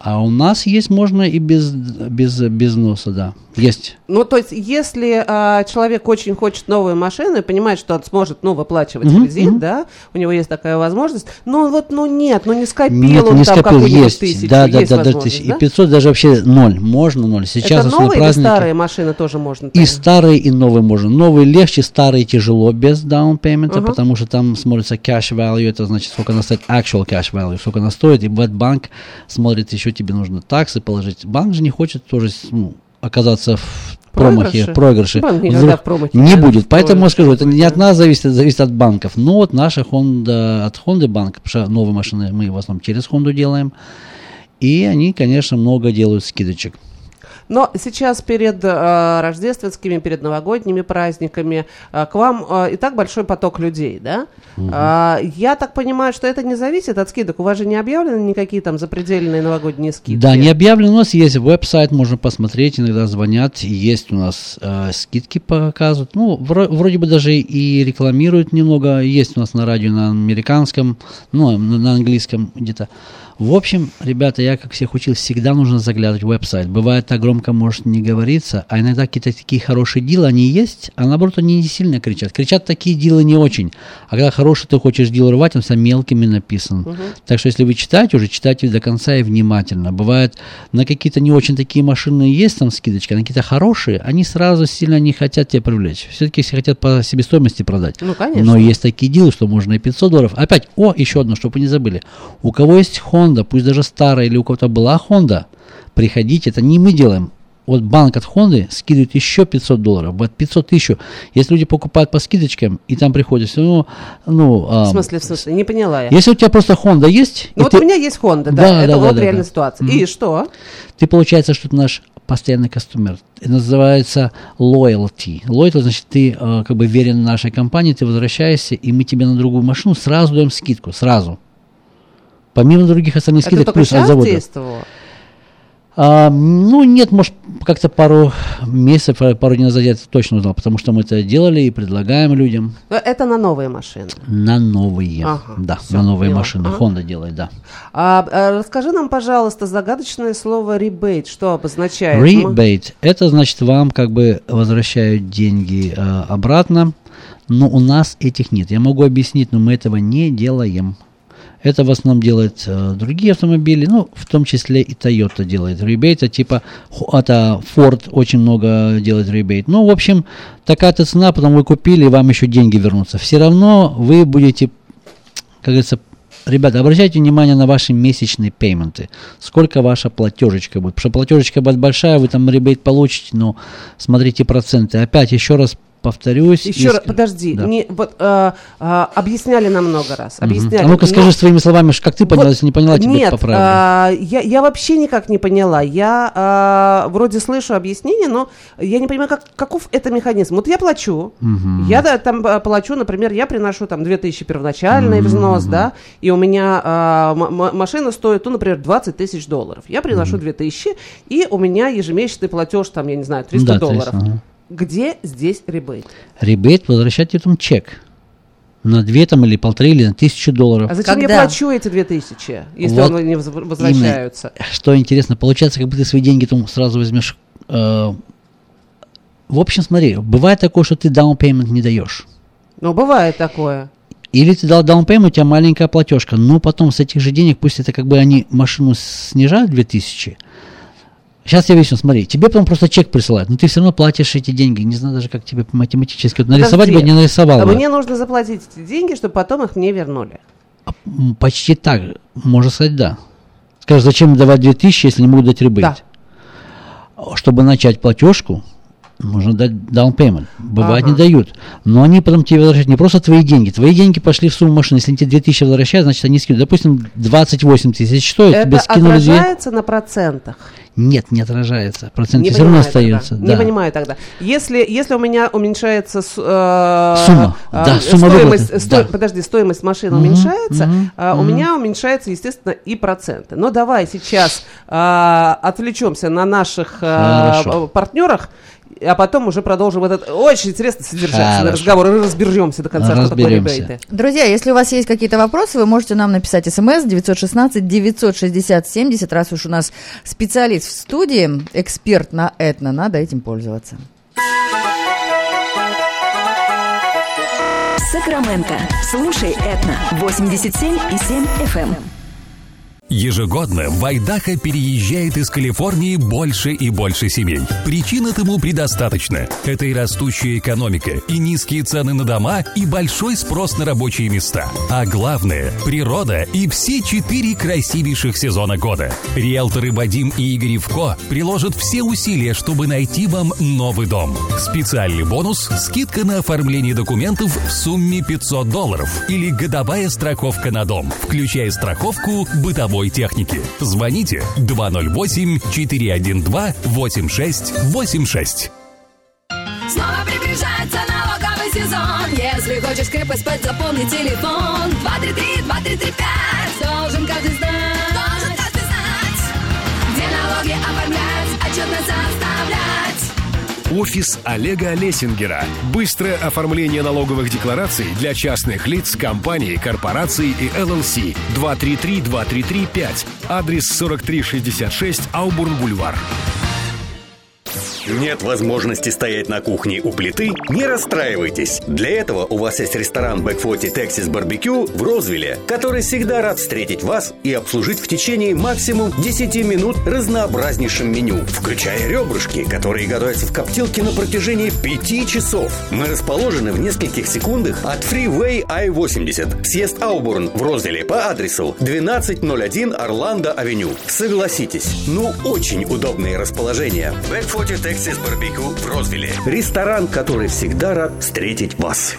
[SPEAKER 4] А у нас есть, можно и без, без, без носа, да. Есть.
[SPEAKER 5] Ну, то есть, если а, человек очень хочет новую машину и понимает, что он сможет, ну, выплачивать
[SPEAKER 4] Мгм,
[SPEAKER 5] кредит,
[SPEAKER 4] мгм.
[SPEAKER 5] да, у него есть такая возможность, ну, вот, ну, нет, ну, не скопил
[SPEAKER 4] Нет,
[SPEAKER 5] он
[SPEAKER 4] не
[SPEAKER 5] там
[SPEAKER 4] скопил, есть.
[SPEAKER 5] тысячу,
[SPEAKER 4] да, да,
[SPEAKER 5] есть
[SPEAKER 4] да, да, тысяч-
[SPEAKER 5] да?
[SPEAKER 4] И 500 даже вообще ноль. Можно ноль. Сейчас
[SPEAKER 5] Это новые или
[SPEAKER 4] праздники.
[SPEAKER 5] старые машины тоже можно?
[SPEAKER 4] И
[SPEAKER 5] там?
[SPEAKER 4] старые, и новые можно. Новые легче, старые тяжело без payment,
[SPEAKER 5] Ага.
[SPEAKER 4] потому что там смотрится cash value, это значит, сколько она стоит, actual cash value, сколько она стоит, и банк смотрит, еще тебе нужно таксы положить. Банк же не хочет тоже ну, оказаться в промахе,
[SPEAKER 5] Проигрыше?
[SPEAKER 4] проигрыше.
[SPEAKER 5] Банк никогда в промахе
[SPEAKER 4] не будет. Поэтому я скажу, это не от нас зависит, это зависит от банков. Но вот наша Honda, от Honda банк, потому что новые машины мы в основном через Honda делаем, и они, конечно, много делают скидочек.
[SPEAKER 5] Но сейчас перед э, рождественскими, перед новогодними праздниками э, к вам э, и так большой поток людей, да? А, я так понимаю, что это не зависит от скидок. У вас же не объявлены никакие там запредельные новогодние скидки.
[SPEAKER 4] Да, не объявлено, у нас есть веб-сайт, можно посмотреть, иногда звонят, есть у нас э, скидки показывают. Ну, вро- вроде бы даже и рекламируют немного, есть у нас на радио на американском, ну, на, на английском где-то. В общем, ребята, я как всех учил, всегда нужно заглядывать в веб-сайт. Бывает так громко может не говориться, а иногда какие-то такие хорошие дела, они есть, а наоборот они не сильно кричат. Кричат такие дела не очень. А когда хороший ты хочешь дел рвать, он вся мелкими написан. Так что если вы читаете, уже читайте до конца и внимательно. Бывает, на какие-то не очень такие машины есть там скидочка, на какие-то хорошие, они сразу сильно не хотят тебя привлечь. Все-таки все хотят по себестоимости продать.
[SPEAKER 5] Ну, конечно.
[SPEAKER 4] Но есть такие дела, что можно и 500 долларов. Опять, о, еще одно, чтобы вы не забыли. У кого есть Honda, пусть даже старая, или у кого-то была Honda, приходите, это не мы делаем. Вот банк от Honda скидывает еще 500 долларов, вот 500 тысяч. Если люди покупают по скидочкам, и там приходят, все равно, ну, а,
[SPEAKER 5] В смысле, в смысле, не поняла я.
[SPEAKER 4] если у тебя просто Honda есть,
[SPEAKER 5] Ну вот
[SPEAKER 4] ты,
[SPEAKER 5] у меня есть Honda, да,
[SPEAKER 4] Да,
[SPEAKER 5] это
[SPEAKER 4] да,
[SPEAKER 5] вот
[SPEAKER 4] да,
[SPEAKER 5] реальная
[SPEAKER 4] да.
[SPEAKER 5] ситуация. И что?
[SPEAKER 4] ты получается, что ты наш постоянный кастомер. Это называется loyalty. Loyalty значит, ты э, как бы верен нашей компании, ты возвращаешься, и мы тебе на другую машину сразу даем скидку, сразу. Помимо других остальных
[SPEAKER 5] Это
[SPEAKER 4] скидок,
[SPEAKER 5] только
[SPEAKER 4] плюс от завода.
[SPEAKER 5] действовало?
[SPEAKER 4] А, ну, нет, может, как-то пару месяцев, пару пару дней назад я это точно узнал, потому что мы это делали и предлагаем людям
[SPEAKER 5] Это на новые машины.
[SPEAKER 4] на новые.
[SPEAKER 5] Ага,
[SPEAKER 4] да,
[SPEAKER 5] всё,
[SPEAKER 4] на новые
[SPEAKER 5] поняла.
[SPEAKER 4] машины.
[SPEAKER 5] Ага.
[SPEAKER 4] Honda делает, да.
[SPEAKER 5] А, а, расскажи нам, пожалуйста, загадочное слово ребейт. Что обозначает?
[SPEAKER 4] Rebate это значит вам как бы возвращают деньги э, обратно, но у нас этих нет. Я могу объяснить, но мы этого не делаем. Это в основном делают э, другие автомобили, ну, в том числе и Toyota делает ребейт, а типа это Ford очень много делает ребейт. Ну, в общем, такая-то цена, потом вы купили, вам еще деньги вернутся. Все равно вы будете как говорится, ребята, обращайте внимание на ваши месячные пейменты. Сколько ваша платежечка будет. Потому что платежечка будет большая, вы там ребейт получите, но смотрите проценты. Опять еще раз повторюсь.
[SPEAKER 5] Еще раз,
[SPEAKER 4] иск-
[SPEAKER 5] подожди,
[SPEAKER 4] Да.
[SPEAKER 5] не, вот, а, а, объясняли нам много раз, объясняли.
[SPEAKER 4] А ну-ка
[SPEAKER 5] но-
[SPEAKER 4] скажи своими словами, как ты поняла,
[SPEAKER 5] Вот,
[SPEAKER 4] если не поняла, тебе
[SPEAKER 5] Нет,
[SPEAKER 4] поправили.
[SPEAKER 5] а, я, я вообще никак не поняла. Я а, вроде слышу объяснение, но я не понимаю, как, каков это механизм. Вот я плачу, я да, там плачу, например, я приношу там 2000 первоначальный взнос, да, и у меня м- машина стоит, ну, например, 20 тысяч долларов. Я приношу 2000, и у меня ежемесячный платеж, там, я не знаю, 300
[SPEAKER 4] Да, 300,
[SPEAKER 5] долларов.
[SPEAKER 4] ага.
[SPEAKER 5] Где здесь ребейт?
[SPEAKER 4] Ребейт возвращать потом чек. на две там или полторы или на тысячу долларов.
[SPEAKER 5] А зачем я
[SPEAKER 3] Когда?
[SPEAKER 5] плачу эти две тысячи, если
[SPEAKER 4] Вот
[SPEAKER 5] они не воз- возвращаются?
[SPEAKER 4] Именно. Что интересно, получается, как бы ты свои деньги там сразу возьмешь. э, в общем, смотри, бывает такое, что ты down payment не даешь.
[SPEAKER 5] Ну, бывает такое.
[SPEAKER 4] Или ты дал down payment, у тебя маленькая платежка, но потом с этих же денег, пусть это как бы они машину снижают 2000, Сейчас я выясню, смотри, тебе потом просто чек присылают, но ты все равно платишь эти деньги. Не знаю даже, как тебе математически вот нарисовать бы,
[SPEAKER 5] Подожди.
[SPEAKER 4] не нарисовал
[SPEAKER 5] А
[SPEAKER 4] бы.
[SPEAKER 5] мне нужно заплатить эти деньги, чтобы потом их мне вернули.
[SPEAKER 4] М, Почти так, можно сказать, да. Скажешь, зачем давать 2000, если не могут дать ребейт? Чтобы начать платежку, нужно дать down payment. Бывает, не
[SPEAKER 5] Ага.
[SPEAKER 4] дают. Но они потом тебе возвращают не просто твои деньги. Твои деньги пошли в сумму машины. Если они тебе 2000 возвращают, значит они скидывают. Допустим, 28 тысяч стоит, тебе
[SPEAKER 5] Это
[SPEAKER 4] скинули 2.
[SPEAKER 5] отражается на процентах.
[SPEAKER 4] Нет, не отражается. Проценты
[SPEAKER 5] Не
[SPEAKER 4] все равно остаются.
[SPEAKER 5] тогда.
[SPEAKER 4] да.
[SPEAKER 5] Не понимаю тогда. Если, если у меня уменьшается э,
[SPEAKER 4] Сумма,
[SPEAKER 5] э,
[SPEAKER 4] да, сумма
[SPEAKER 5] стоимость,
[SPEAKER 4] выплаты,
[SPEAKER 5] сто-
[SPEAKER 4] да.
[SPEAKER 5] подожди, стоимость машины
[SPEAKER 4] Мгм,
[SPEAKER 5] уменьшается,
[SPEAKER 4] мгм,
[SPEAKER 5] а у
[SPEAKER 4] мгм.
[SPEAKER 5] меня уменьшается, естественно, и проценты. Но давай сейчас э, отвлечемся на наших э,
[SPEAKER 4] Хорошо.
[SPEAKER 5] партнерах. А потом уже продолжим этот очень интересно содержательный разговор и разберемся до конца, что такое
[SPEAKER 4] Разберемся.
[SPEAKER 5] ребейты.
[SPEAKER 3] Друзья, если у вас есть какие-то вопросы, вы можете нам написать смс 916-960-70. Раз уж у нас специалист в студии, эксперт на этно, надо этим пользоваться.
[SPEAKER 1] Сакраменто. Слушай Этно. 87,7 FM.
[SPEAKER 6] Ежегодно в Айдахо переезжает из Калифорнии больше и больше семей. Причин этому предостаточно. Это и растущая экономика, и низкие цены на дома, и большой спрос на рабочие места. А главное – природа и все четыре красивейших сезона года. Риэлторы Вадим и Игорь Евко приложат все усилия, чтобы найти вам новый дом. Специальный бонус – скидка на оформление документов в сумме 500 долларов или годовая страховка на дом, включая страховку бытовой техники. Звоните 208-412-8686.
[SPEAKER 7] Снова приближается налоговый сезон. Если хочешь крепко спать, запомни телефон. 233-2335 Должен каждый знать. Должен каждый знать Где налоги оформлять, отчетно составлять
[SPEAKER 8] Офис Олега Лессингера. Быстрое оформление налоговых деклараций для частных лиц, компаний, корпораций и LLC. 233-233-5. Адрес 4366 Auburn Boulevard.
[SPEAKER 9] Нет возможности стоять на кухне у плиты? Не расстраивайтесь. Для этого у вас есть ресторан Back Forty Texas Barbecue в Розвилле, который всегда рад встретить вас и обслужить в течение максимум 10 минут разнообразнейшим меню, включая ребрышки, которые готовятся в коптилке на протяжении 5 часов. Мы расположены в нескольких секундах от Freeway I-80, съезд Auburn в Розвилле по адресу 1201 Orlando Avenue. Согласитесь, ну очень удобное расположение. Бэкфоти Texas Barbecue в Розвилле. Ресторан, который всегда рад встретить вас.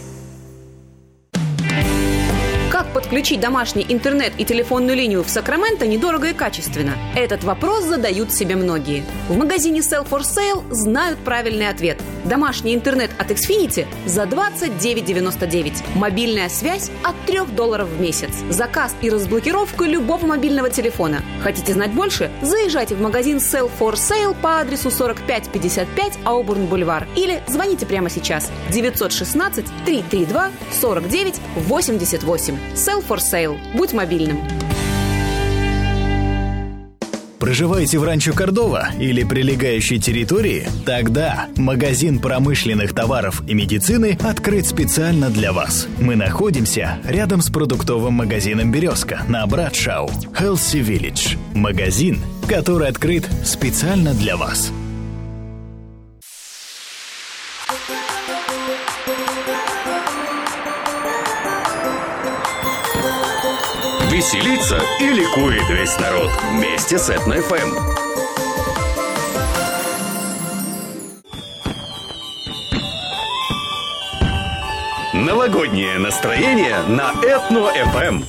[SPEAKER 10] Подключить домашний интернет и телефонную линию в Сакраменто недорого и качественно? Этот вопрос задают себе многие. В магазине Sell for Sale знают правильный ответ. Домашний интернет от Xfinity за 29,99. Мобильная связь от 3 долларов в месяц. Заказ и разблокировка любого мобильного телефона. Хотите знать больше? Заезжайте в магазин Sell for Sale по адресу 4555 Аубурн Бульвар или звоните прямо сейчас 916 332 49 88. Sell for Sale. Будь мобильным.
[SPEAKER 11] Проживаете в Ранчо Кордова или прилегающей территории? Тогда магазин промышленных товаров и медицины открыт специально для вас. Мы находимся рядом с продуктовым магазином «Березка» на Братшау. Healthy Village. Магазин, который открыт специально для вас.
[SPEAKER 9] Веселиться и ликует весь народ вместе с Этно-ФМ. Новогоднее настроение на Этно-ФМ.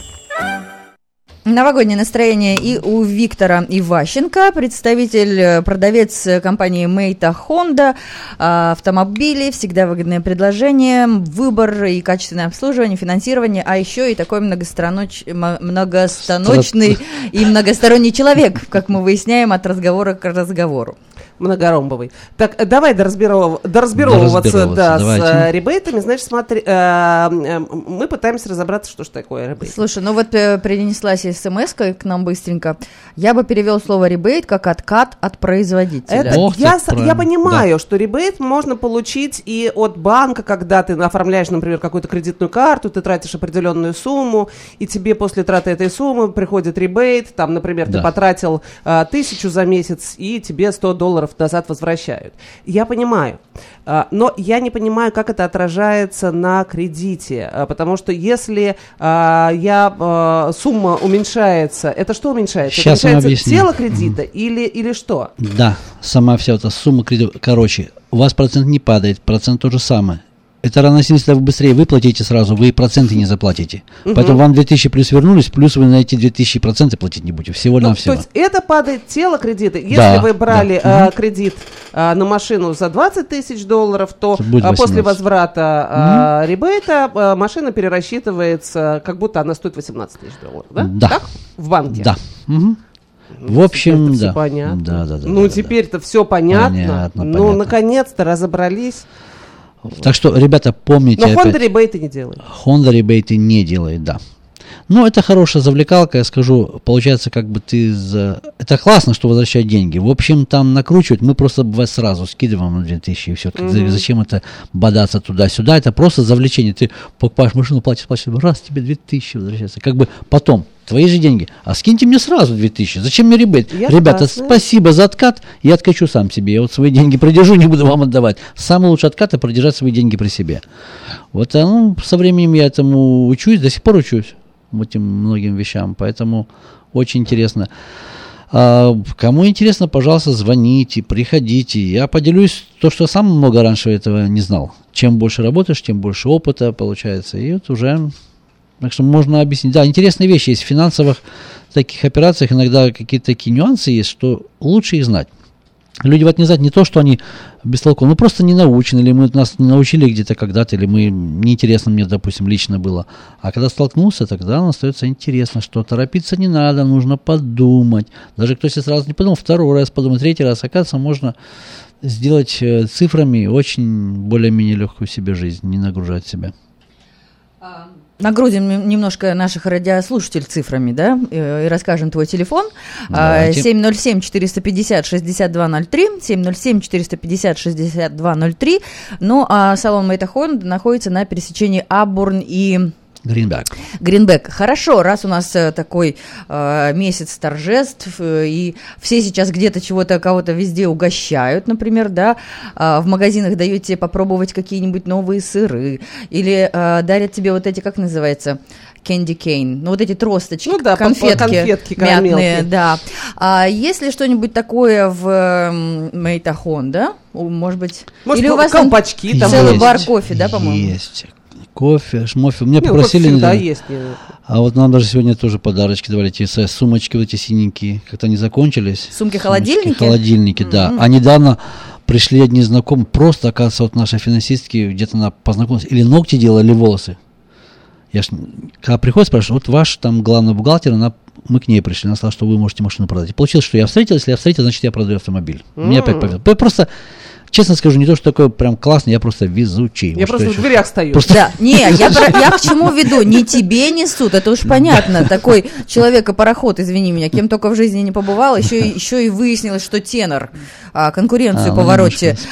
[SPEAKER 3] Новогоднее настроение и у Виктора Иващенко, представитель, э, продавец э, компании Мейта Honda, а, автомобили, всегда выгодное предложение, выбор и качественное обслуживание, финансирование, а еще и такой многостраноч... многостаночный и многосторонний человек, как мы выясняем от разговора к разговору.
[SPEAKER 5] Многоромбовый. Так, э, давай доразбиров... доразбировываться, да, с
[SPEAKER 4] давайте.
[SPEAKER 5] э, ребейтами. Значит, смотри, э, э, мы пытаемся разобраться, что же такое ребейт.
[SPEAKER 3] Слушай, ну вот э, принеслась смс к нам быстренько. Я бы перевел слово ребейт как откат от производителя.
[SPEAKER 5] Это
[SPEAKER 4] Ох ты,
[SPEAKER 5] я, с- я понимаю, что ребейт можно получить и от банка, когда ты оформляешь, например, какую-то кредитную карту, ты тратишь определенную сумму, и тебе после траты этой суммы приходит ребейт, там, например, ты
[SPEAKER 4] Да.
[SPEAKER 5] потратил а, тысячу за месяц, и тебе 100 долларов назад возвращают. Я понимаю, А, но я не понимаю, как это отражается на кредите, А, потому что если а, я, сумма уменьшается, это что уменьшается?
[SPEAKER 4] Щас
[SPEAKER 5] это уменьшается тело кредита или, или что?
[SPEAKER 4] Да, сама вся эта сумма кредита. Короче, у вас процент не падает, процент то же самое. Это или если вы быстрее выплатите сразу, вы и проценты не заплатите. Поэтому вам 2000 плюс вернулись, плюс вы на эти 2000 проценты платить не будете. Всего
[SPEAKER 5] Ну,
[SPEAKER 4] на
[SPEAKER 5] то
[SPEAKER 4] всего.
[SPEAKER 5] есть это падает тело кредита. Если
[SPEAKER 4] Да,
[SPEAKER 5] вы брали
[SPEAKER 4] да.
[SPEAKER 5] а, кредит а, на машину за 20 тысяч долларов, то а, после
[SPEAKER 4] 18.
[SPEAKER 5] возврата а, ребейта а, машина перерасчитывается, как будто она стоит 18 тысяч долларов. Да?
[SPEAKER 4] Да.
[SPEAKER 5] Так? В банке.
[SPEAKER 4] Да. Мгм. В общем, да.
[SPEAKER 5] понятно.
[SPEAKER 4] Да, да, да.
[SPEAKER 5] ну,
[SPEAKER 4] да, да,
[SPEAKER 5] теперь-то все понятно.
[SPEAKER 4] Понятно,
[SPEAKER 5] ну,
[SPEAKER 4] понятно.
[SPEAKER 5] наконец-то разобрались.
[SPEAKER 4] Так что, ребята, помните
[SPEAKER 5] Но Honda
[SPEAKER 4] опять.
[SPEAKER 5] ребейты не делает.
[SPEAKER 4] Honda ребейты не делает, да. Ну, это хорошая завлекалка, я скажу. Получается, как бы ты за... Это классно, что возвращать деньги. В общем, там накручивать, мы просто вас сразу скидываем на 2000 и все. Зачем это бодаться туда-сюда? Это просто завлечение. Ты покупаешь машину, платишь, платишь, раз тебе 2000 возвращается. Как бы потом, твои же деньги. А скиньте мне сразу 2000. Зачем мне ребейт?
[SPEAKER 5] Я
[SPEAKER 4] Ребята,
[SPEAKER 5] согласна.
[SPEAKER 4] спасибо за откат, я откачу сам себе. Я вот свои деньги продержу, не буду вам отдавать. Самый лучший откат – это продержать свои деньги при себе. Вот, а, ну, со временем я этому учусь, до сих пор учусь этим многим вещам, поэтому очень интересно. А, кому интересно, пожалуйста, звоните, приходите. Я поделюсь то, что сам много раньше этого не знал. Чем больше работаешь, тем больше опыта получается. И вот уже, так что можно объяснить. Да, интересные вещи есть в финансовых таких операциях. Иногда какие-то такие нюансы есть, что лучше их знать. Люди вот не знают не то, что они бестолковы, ну просто не научены, или мы нас не научили где-то когда-то, или мы неинтересно мне, допустим, лично было. А когда столкнулся, тогда остается интересно, что торопиться не надо, нужно подумать. Даже кто если сразу не подумал, второй раз подумать, третий раз, оказывается, можно сделать э, цифрами очень более-менее легкую себе жизнь, не нагружать себя.
[SPEAKER 3] Нагрузим нем- немножко наших радиослушателей цифрами, да, и расскажем твой телефон. А,
[SPEAKER 4] Давайте.
[SPEAKER 3] 707-450-6203, 707-450-6203. Ну, а салон Мейтахон находится на пересечении Абурн и
[SPEAKER 4] Гринбэк.
[SPEAKER 3] Гринбек. Хорошо, раз у нас э, такой э, месяц торжеств, э, и все сейчас где-то чего-то, кого-то везде угощают, например, да, а, в магазинах дают тебе попробовать какие-нибудь новые сыры, или э, дарят тебе вот эти, как называется, candy cane, ну вот эти тросточки,
[SPEAKER 5] Ну да,
[SPEAKER 3] конфетки,
[SPEAKER 5] конфетки,
[SPEAKER 3] мятные, да. А есть ли что-нибудь такое в Мейтахон, да? Может быть,
[SPEAKER 5] Может,
[SPEAKER 3] или у вас там
[SPEAKER 5] там
[SPEAKER 3] целый бар кофе, да, по-моему?
[SPEAKER 4] Есть. Кофе, шмофе. Меня
[SPEAKER 5] Не, ну,
[SPEAKER 4] попросили...
[SPEAKER 5] всегда
[SPEAKER 4] недавно-
[SPEAKER 5] есть. не-
[SPEAKER 4] А вот нам даже сегодня тоже подарочки давали, эти сумочки вот эти синенькие, как-то они закончились.
[SPEAKER 3] Сумки-холодильники?
[SPEAKER 4] Холодильники, да. А недавно пришли одни знакомые, просто, оказывается, вот наши финансистки, где-то она познакомилась, или ногти делали, или волосы. Я ж, когда приходит, спрашиваю, вот ваш там главный бухгалтер, она, мы к ней пришли, она сказала, что вы можете машину продать. И получилось, что я встретил, если я встретил, значит, я продаю автомобиль. Мне опять повезло. Просто, честно скажу, не то, что такое прям классный, я просто везучий.
[SPEAKER 5] Я просто в дверях стою.
[SPEAKER 4] Просто-
[SPEAKER 3] Да, не, я, про- я к чему веду? Не тебе несут, это уж понятно. Такой человека-пароход, извини меня, кем только в жизни не побывал, еще, и- еще и выяснилось, что тенор а, конкуренцию
[SPEAKER 4] А,
[SPEAKER 3] по
[SPEAKER 4] ну,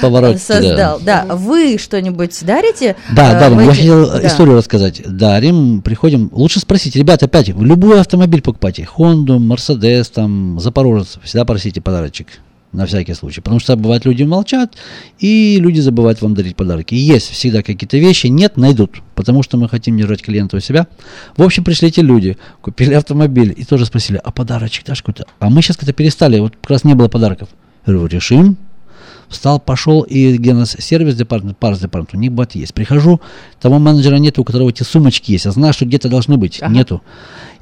[SPEAKER 4] повороте,
[SPEAKER 3] создал. Да. вы что-нибудь дарите?
[SPEAKER 4] Да,
[SPEAKER 3] э,
[SPEAKER 4] да,
[SPEAKER 3] в
[SPEAKER 4] я хотел
[SPEAKER 3] да.
[SPEAKER 4] историю рассказать. Дарим, приходим. Лучше спросить, ребята, опять, в любой автомобиль покупайте. Хонду, Мерседес, там, Запорожец. Всегда просите подарочек. На всякий случай. Потому что бывает, люди молчат, и люди забывают вам дарить подарки. Есть всегда какие-то вещи, нет, найдут. Потому что мы хотим держать клиента у себя. В общем, пришли эти люди, купили автомобиль и тоже спросили, а подарочек дашь какой-то? А мы сейчас как-то перестали, вот как раз не было подарков. Я говорю, решим, Встал, пошел, и где у нас сервис департамент, парс департамент, у них бот есть. Прихожу, того менеджера нету, у которого эти сумочки есть. Я знаю, что где-то должны быть.
[SPEAKER 5] Ага.
[SPEAKER 4] Нету.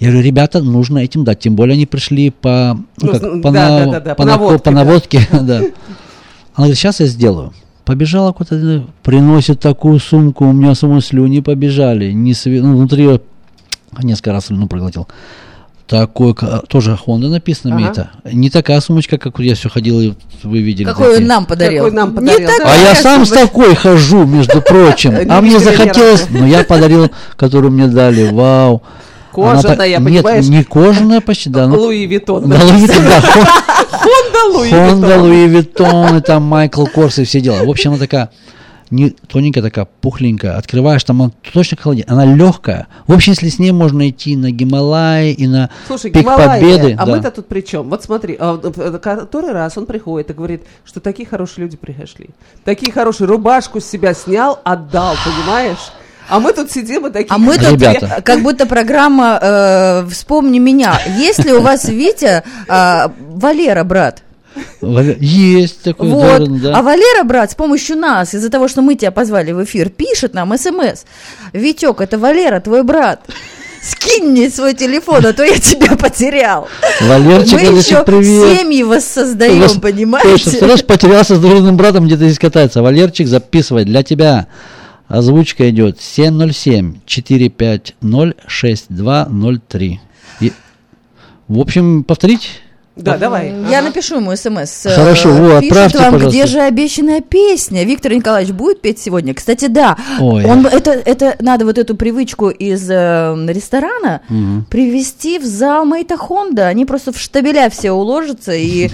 [SPEAKER 4] Я говорю, ребята, нужно этим дать. Тем более они пришли по, ну,
[SPEAKER 5] Ну,
[SPEAKER 4] как,
[SPEAKER 5] з-
[SPEAKER 4] по,
[SPEAKER 5] да,
[SPEAKER 4] на-
[SPEAKER 5] да, да, да,
[SPEAKER 4] по
[SPEAKER 5] наводке,
[SPEAKER 4] по
[SPEAKER 5] да.
[SPEAKER 4] наводке. да. Она говорит, сейчас я сделаю. Побежала куда-то, приносит такую сумку, у меня самой слюни побежали. Не сви- ну, внутри несколько раз слюну проглотил. Такой, тоже Honda написано
[SPEAKER 5] Ага.
[SPEAKER 4] Мита. Не такая сумочка, как я все ходил, и вы видели.
[SPEAKER 3] Какой
[SPEAKER 4] такие.
[SPEAKER 3] он нам подарил.
[SPEAKER 5] Какой нам
[SPEAKER 3] Не
[SPEAKER 5] подарил, да.
[SPEAKER 3] такая
[SPEAKER 4] А я сам с такой хожу, между прочим.
[SPEAKER 5] Не
[SPEAKER 4] А мне захотелось, но я подарил, которую мне дали. Вау. Она
[SPEAKER 5] Кожаная,
[SPEAKER 4] так- Нет,
[SPEAKER 5] понимаешь?
[SPEAKER 4] не кожаная почти, да.
[SPEAKER 5] Louis Vuitton.
[SPEAKER 4] Да, Louis Vuitton, да.
[SPEAKER 5] Honda
[SPEAKER 4] Louis
[SPEAKER 5] Vuitton.
[SPEAKER 4] Луи Виттон, и там Michael Kors и все дела. В общем, она такая не тоненькая такая, пухленькая. Открываешь, там она точно холодильник. Она легкая. В общем, если с ней можно идти на Гималай и на
[SPEAKER 5] Слушай,
[SPEAKER 4] пик
[SPEAKER 5] Гималайи,
[SPEAKER 4] Победы.
[SPEAKER 5] а
[SPEAKER 4] да.
[SPEAKER 5] мы-то тут при чем? Вот смотри, а, э, который раз он приходит и говорит, что такие хорошие люди пришли. Такие хорошие, рубашку с себя снял, отдал, понимаешь? А мы тут сидим и такие...
[SPEAKER 3] А мы тут
[SPEAKER 4] Ребята.
[SPEAKER 3] как будто программа э, «Вспомни меня». Есть ли у вас, Витя, а, Валера, брат?
[SPEAKER 4] Есть такой,
[SPEAKER 3] Вот.
[SPEAKER 4] наверное, да.
[SPEAKER 3] А Валера, брат, с помощью нас, из-за того, что мы тебя позвали в эфир, пишет нам смс. Витек, это Валера, твой брат. Скинь мне свой телефон, а то я тебя потерял.
[SPEAKER 4] Валерчик,
[SPEAKER 3] Мы еще
[SPEAKER 4] привет.
[SPEAKER 3] семьи воссоздаем,
[SPEAKER 4] Вас- Точно,
[SPEAKER 3] понимаете?
[SPEAKER 4] представляешь, потерялся с двоюродным братом, где-то здесь катается. Валерчик, записывай для тебя. Озвучка идет 707-450-6203. И- В общем, повторить?
[SPEAKER 5] Да, давай.
[SPEAKER 3] Я
[SPEAKER 5] Ага.
[SPEAKER 3] напишу ему смс.
[SPEAKER 4] Хорошо,
[SPEAKER 3] Э,
[SPEAKER 4] вот,
[SPEAKER 3] Пишет
[SPEAKER 4] отправьте,
[SPEAKER 3] вам,
[SPEAKER 4] пожалуйста.
[SPEAKER 3] где же обещанная песня. Виктор Николаевич будет петь сегодня? Кстати, да.
[SPEAKER 4] Ой.
[SPEAKER 3] Он, это, это надо вот эту привычку из э, ресторана привести в зал Мейта Хонда. Они просто в штабеля все уложатся и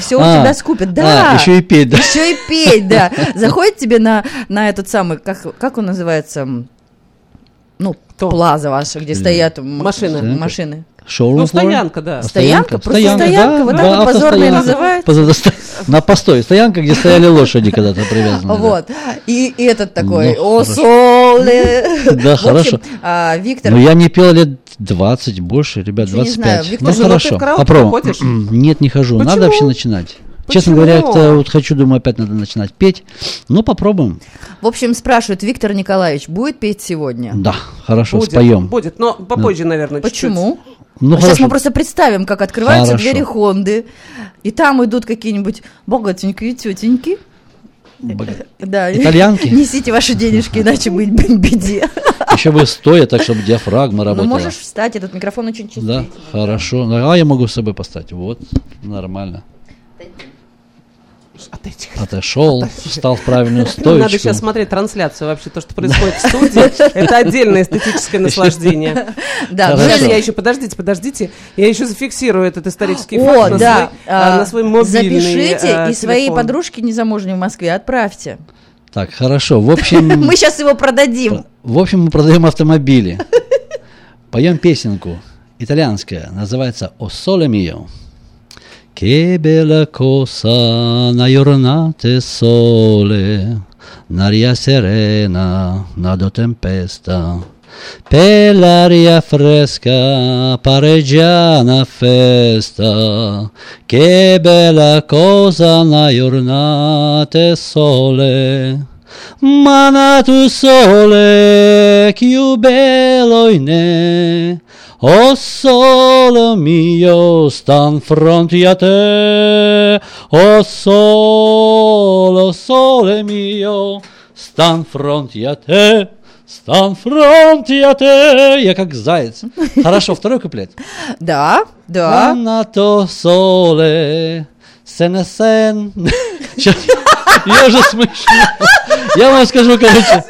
[SPEAKER 3] все у
[SPEAKER 4] А,
[SPEAKER 3] тебя скупят. Да.
[SPEAKER 4] а, еще и петь, да?
[SPEAKER 3] Еще и петь, да. Заходит тебе на, на этот самый, как, как он называется? Ну,
[SPEAKER 5] Кто?
[SPEAKER 3] плаза ваша, где стоят м-
[SPEAKER 5] Машины.
[SPEAKER 3] машины.
[SPEAKER 4] Шоурум
[SPEAKER 5] Ну, стоянка, да.
[SPEAKER 4] А
[SPEAKER 3] Стоянка? Просто стоянка, вот так вот позорно и
[SPEAKER 4] На постой. Стоянка, где стояли лошади когда-то привязаны. да.
[SPEAKER 3] Вот. И, и этот такой,
[SPEAKER 4] Ну,
[SPEAKER 3] о, соле.
[SPEAKER 4] Да, хорошо.
[SPEAKER 3] а, Виктор,
[SPEAKER 4] Ну, я не пел лет 20, больше, ребят,
[SPEAKER 3] Ничего не
[SPEAKER 4] 25.
[SPEAKER 3] знаю. Виктор,
[SPEAKER 4] ну, хорошо, попробуем.
[SPEAKER 5] ходишь?
[SPEAKER 4] Нет, не хожу. Надо
[SPEAKER 5] Почему?
[SPEAKER 4] вообще начинать. Честно
[SPEAKER 5] Почему?
[SPEAKER 4] говоря, как-то вот хочу, думаю, опять надо начинать петь. Ну, попробуем.
[SPEAKER 3] в общем, спрашивает Виктор Николаевич, будет петь сегодня?
[SPEAKER 4] Да, хорошо,
[SPEAKER 5] Будет,
[SPEAKER 4] споем.
[SPEAKER 5] будет, но попозже, наверное, чуть-чуть.
[SPEAKER 3] Почему?
[SPEAKER 4] Ну,
[SPEAKER 3] Сейчас
[SPEAKER 4] хорошо.
[SPEAKER 3] мы просто представим, как открываются
[SPEAKER 4] Хорошо.
[SPEAKER 3] двери Хонды, и там идут какие-нибудь богатенькие тетеньки.
[SPEAKER 4] Бога-
[SPEAKER 3] Да.
[SPEAKER 4] Итальянки?
[SPEAKER 3] Несите ваши денежки, иначе быть в беде.
[SPEAKER 4] Еще бы стоя, так, чтобы диафрагма
[SPEAKER 3] Ну,
[SPEAKER 4] работала.
[SPEAKER 3] можешь встать, этот микрофон очень чувствительный.
[SPEAKER 4] Да, хорошо. Ну, А я могу с собой поставить. Вот, нормально.
[SPEAKER 5] Отойди.
[SPEAKER 4] Отошел, встал в правильную стоечку.
[SPEAKER 5] Ну, Надо сейчас смотреть трансляцию вообще, то, что происходит в студии. Это отдельное эстетическое наслаждение.
[SPEAKER 3] Да,
[SPEAKER 5] я еще, подождите, подождите, я еще зафиксирую этот исторический факт на
[SPEAKER 3] да.
[SPEAKER 5] свой, а,
[SPEAKER 3] а,
[SPEAKER 5] на свой мобильный
[SPEAKER 3] Запишите
[SPEAKER 5] а,
[SPEAKER 3] и своей подружке незамужней в Москве отправьте.
[SPEAKER 4] Так, хорошо. В общем,
[SPEAKER 3] Мы сейчас его продадим.
[SPEAKER 4] в общем, мы продаем автомобили. Поем песенку. Итальянская. Называется «О соле мио». Che bella cosa una giornata sole, un'aria serena, nado tempesta. Per l'aria fresca pare già una festa, che bella cosa una giornata sole. Ma na tu sole, più bello in O sole mio, stan fronte a te. O sole, sole mio, stan fronte a te. Стан те. Я как заяц. Хорошо, второй куплет.
[SPEAKER 3] Да, да.
[SPEAKER 4] Анна то соле, сен Сейчас, я уже смешно. Я вам скажу, короче,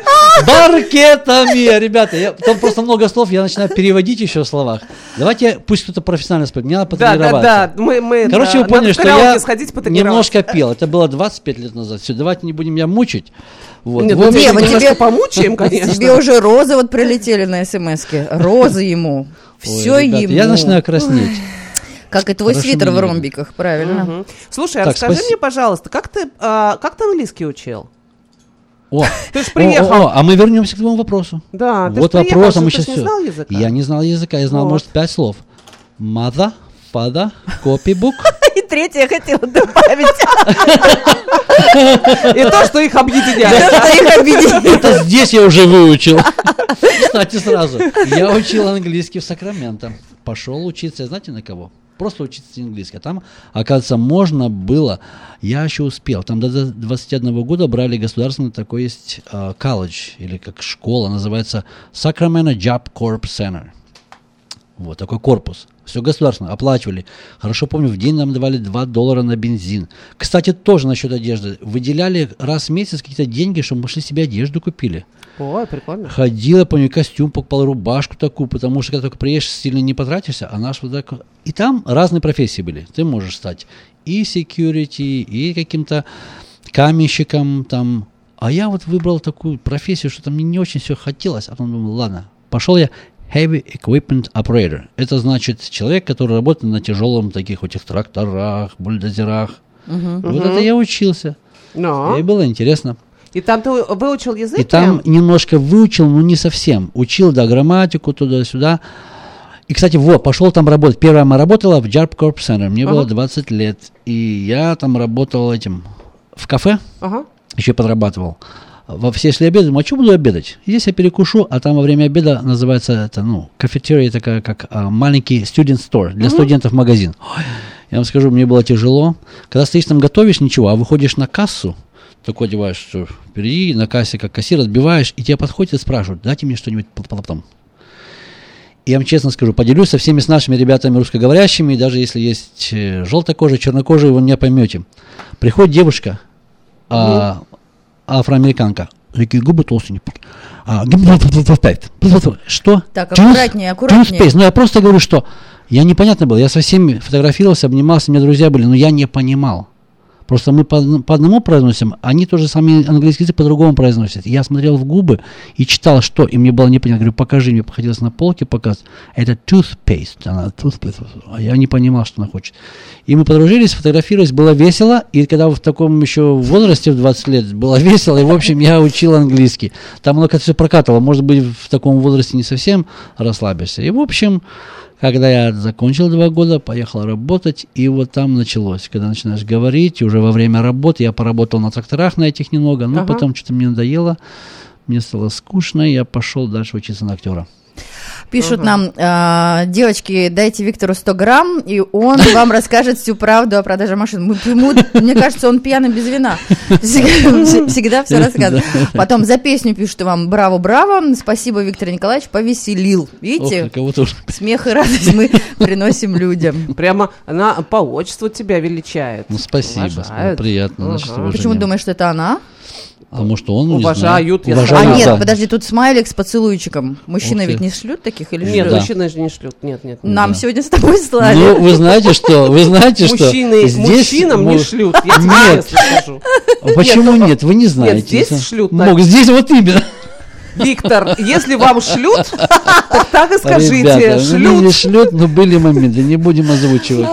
[SPEAKER 4] баркетами, ребята, я, там просто много слов, я начинаю переводить еще в словах. Давайте, пусть кто-то профессионально споет, мне надо
[SPEAKER 5] Да, да,
[SPEAKER 4] потренироваться.
[SPEAKER 5] да. Мы, мы,
[SPEAKER 4] Короче,
[SPEAKER 5] да,
[SPEAKER 4] вы поняли, что я
[SPEAKER 5] сходить потренироваться.
[SPEAKER 4] немножко пел. Это было 25 лет назад. Все, давайте не будем меня мучить. Вот.
[SPEAKER 5] Нет, ну,
[SPEAKER 4] общем,
[SPEAKER 5] тебя
[SPEAKER 3] вот
[SPEAKER 5] немножко
[SPEAKER 3] тебе-
[SPEAKER 5] помучаем, конечно.
[SPEAKER 3] Тебе уже розы вот прилетели на смс-ке. Розы ему.
[SPEAKER 4] ой,
[SPEAKER 3] Все
[SPEAKER 4] ребята,
[SPEAKER 3] ему.
[SPEAKER 4] Я начинаю краснеть.
[SPEAKER 3] Как и твой
[SPEAKER 4] Хорошо
[SPEAKER 3] свитер в ромбиках, правильно.
[SPEAKER 5] Мгм. Слушай, а
[SPEAKER 4] Так,
[SPEAKER 5] расскажи
[SPEAKER 4] спаси-
[SPEAKER 5] мне, пожалуйста, как ты, а, как ты английский учил?
[SPEAKER 4] О,
[SPEAKER 5] Ты ж
[SPEAKER 4] о,
[SPEAKER 5] приехал.
[SPEAKER 4] о, о, а мы вернемся к твоему вопросу.
[SPEAKER 5] Да, ты
[SPEAKER 4] вот
[SPEAKER 5] приехал,
[SPEAKER 4] вопрос, а
[SPEAKER 5] что
[SPEAKER 4] мы
[SPEAKER 5] ты
[SPEAKER 4] сейчас
[SPEAKER 5] не знал языка?
[SPEAKER 4] Я не знал языка, я знал,
[SPEAKER 5] Вот.
[SPEAKER 4] может, пять слов. Mother, father, copybook.
[SPEAKER 3] И третье я хотела добавить.
[SPEAKER 5] И то, что их объединяет.
[SPEAKER 3] Что их объединяет.
[SPEAKER 4] Это здесь я уже выучил. Кстати, сразу. Я учил английский в Сакраменто. Пошел учиться, знаете, на кого? Просто учиться английский. А там, оказывается, можно было, я еще успел, там до 21 года брали государственный такой есть а, колледж, или как школа, называется Sacramento Job Corp Center. Вот такой корпус. Все государственно, оплачивали. Хорошо помню, в день нам давали 2 доллара на бензин. Кстати, тоже насчет одежды. Выделяли раз в месяц какие-то деньги, чтобы мы шли себе одежду купили.
[SPEAKER 5] Ой, прикольно.
[SPEAKER 4] Ходила, помню, костюм покупал, рубашку такую, потому что когда только приедешь, сильно не потратишься, а наш вот так... И там разные профессии были. Ты можешь стать и security, и каким-то каменщиком там. А я вот выбрал такую профессию, что там мне не очень все хотелось, а потом думал, ладно, пошел я Heavy Equipment Operator. Это значит человек, который работает на тяжелом таких вот этих тракторах, бульдозерах.
[SPEAKER 3] Мгм.
[SPEAKER 4] Вот это я учился.
[SPEAKER 5] Но.
[SPEAKER 4] И было интересно.
[SPEAKER 5] И там ты выучил язык
[SPEAKER 4] И там немножко выучил, но не совсем. Учил, да, грамматику туда-сюда. И, кстати, вот, пошел там работать. Первая моя работала в Jarp Corp Center. Мне было
[SPEAKER 5] Ага.
[SPEAKER 4] 20 лет. И я там работал этим в кафе.
[SPEAKER 5] Ага.
[SPEAKER 4] Еще подрабатывал. Во все шли обедать, думаю, а что буду обедать? Здесь я перекушу, а там во время обеда называется это, ну, кафетерия такая, как а, маленький student store, для студентов магазин. Ой, я вам скажу, мне было тяжело. Когда стоишь там готовишь, ничего, а выходишь на кассу, такой одеваешь, что впереди, на кассе, как кассир, отбиваешь, и тебя подходят и спрашивают, дайте мне что-нибудь по- потом. И я вам честно скажу, поделюсь со всеми с нашими ребятами русскоговорящими, даже если есть э, желтокожие, чернокожие, вы меня поймете. Приходит девушка, а, афроамериканка, такие губы толстенькие. А, что?
[SPEAKER 3] Так, аккуратнее, аккуратнее.
[SPEAKER 4] juice paste. Ну, я просто говорю, что я непонятно был. Я со всеми фотографировался, обнимался, у меня друзья были, но я не понимал. Просто мы по, одн- по одному произносим, они тоже сами английский язык по-другому произносят. Я смотрел в губы и читал, что, и мне было непонятно. Говорю, покажи, мне приходилось на полке показывать. Это toothpaste. Она toothpaste. А я не понимал, что она хочет. И мы подружились, фотографировались, было весело. И когда в таком еще возрасте, в 20 лет, было весело. И, в общем, я учил английский. Там оно как-то все прокатывало. Может быть, в таком возрасте не совсем расслабишься. И, в общем, когда я закончил два года, поехал работать, и вот там началось. Когда начинаешь говорить, уже во время работы я поработал на тракторах на этих немного, но
[SPEAKER 5] Ага.
[SPEAKER 4] потом что-то мне надоело, мне стало скучно, и я пошел дальше учиться на актера.
[SPEAKER 3] Пишут нам, а, девочки, дайте Виктору 100 грамм, и он вам расскажет всю правду о продаже машин. Мы- ему- мне кажется, он пьяный без вина. Всегда, всегда все рассказывает. Потом за песню пишут вам «Браво, браво». Спасибо, Виктор Николаевич, повеселил. Видите, смех и радость мы приносим людям.
[SPEAKER 5] Прямо она по отчеству тебя величает.
[SPEAKER 4] Ну, спасибо,
[SPEAKER 5] Уважает.
[SPEAKER 4] приятно. Значит.
[SPEAKER 3] Почему думаешь, что это она?
[SPEAKER 4] Потому что он, ну, не
[SPEAKER 5] Уважают,
[SPEAKER 3] А
[SPEAKER 4] уважают,
[SPEAKER 3] нет,
[SPEAKER 4] да.
[SPEAKER 3] подожди, тут смайлик с поцелуйчиком. Мужчины
[SPEAKER 4] Ух ты.
[SPEAKER 3] ведь не шлют таких или
[SPEAKER 5] Нет?
[SPEAKER 4] Да.
[SPEAKER 5] мужчины же не шлют. Нет, нет. нет.
[SPEAKER 3] Нам
[SPEAKER 4] Да.
[SPEAKER 3] сегодня с тобой слали.
[SPEAKER 4] Ну, вы знаете что, вы знаете что?
[SPEAKER 5] Мужчины
[SPEAKER 4] здесь
[SPEAKER 5] мужчинам не
[SPEAKER 4] мо-
[SPEAKER 5] шлют, я тебе
[SPEAKER 4] Нет.
[SPEAKER 5] скажу.
[SPEAKER 4] А Почему нет? Вы не знаете.
[SPEAKER 5] здесь
[SPEAKER 4] Это-
[SPEAKER 5] шлют,
[SPEAKER 4] Мог-. Здесь вот именно.
[SPEAKER 5] Виктор, если вам шлют, так и скажите,
[SPEAKER 4] Ребята, ну, не
[SPEAKER 5] шлют.
[SPEAKER 4] шлют, но были моменты, не будем озвучивать.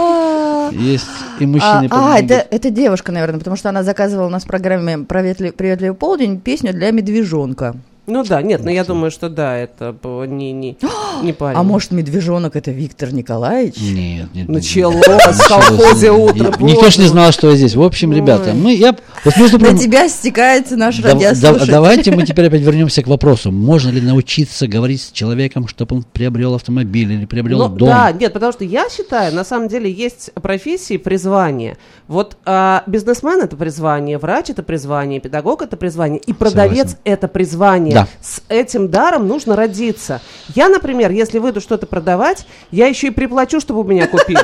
[SPEAKER 4] Есть и
[SPEAKER 3] А,
[SPEAKER 4] мужчины, и
[SPEAKER 3] а, это, это девушка, наверное, потому что она заказывала у нас в программе «Приветли- «Приветливый полдень» песню для медвежонка.
[SPEAKER 5] Ну да, нет, но я думаю, что да, это не, не, не парень.
[SPEAKER 3] А может, медвежонок это Виктор Николаевич?
[SPEAKER 4] Нет, нет.
[SPEAKER 5] Началось
[SPEAKER 4] нет.
[SPEAKER 5] в колхозе утро,
[SPEAKER 4] Никто ж не знал, что я здесь. В общем, ребята, мы, я,
[SPEAKER 3] На тебя стекается наш радиослушатель.
[SPEAKER 4] давайте мы теперь опять вернемся к вопросу. Можно ли научиться говорить с человеком, чтобы он приобрел автомобиль или приобрел
[SPEAKER 5] Ну,
[SPEAKER 4] дом?
[SPEAKER 5] Да, нет, потому что я считаю, на самом деле есть профессии призвания. Вот а, бизнесмен это призвание, врач это призвание, педагог это призвание, и продавец это призвание.
[SPEAKER 4] Да.
[SPEAKER 5] С этим даром нужно родиться. Я, например, если выйду что-то продавать, я еще и приплачу, чтобы у меня купили.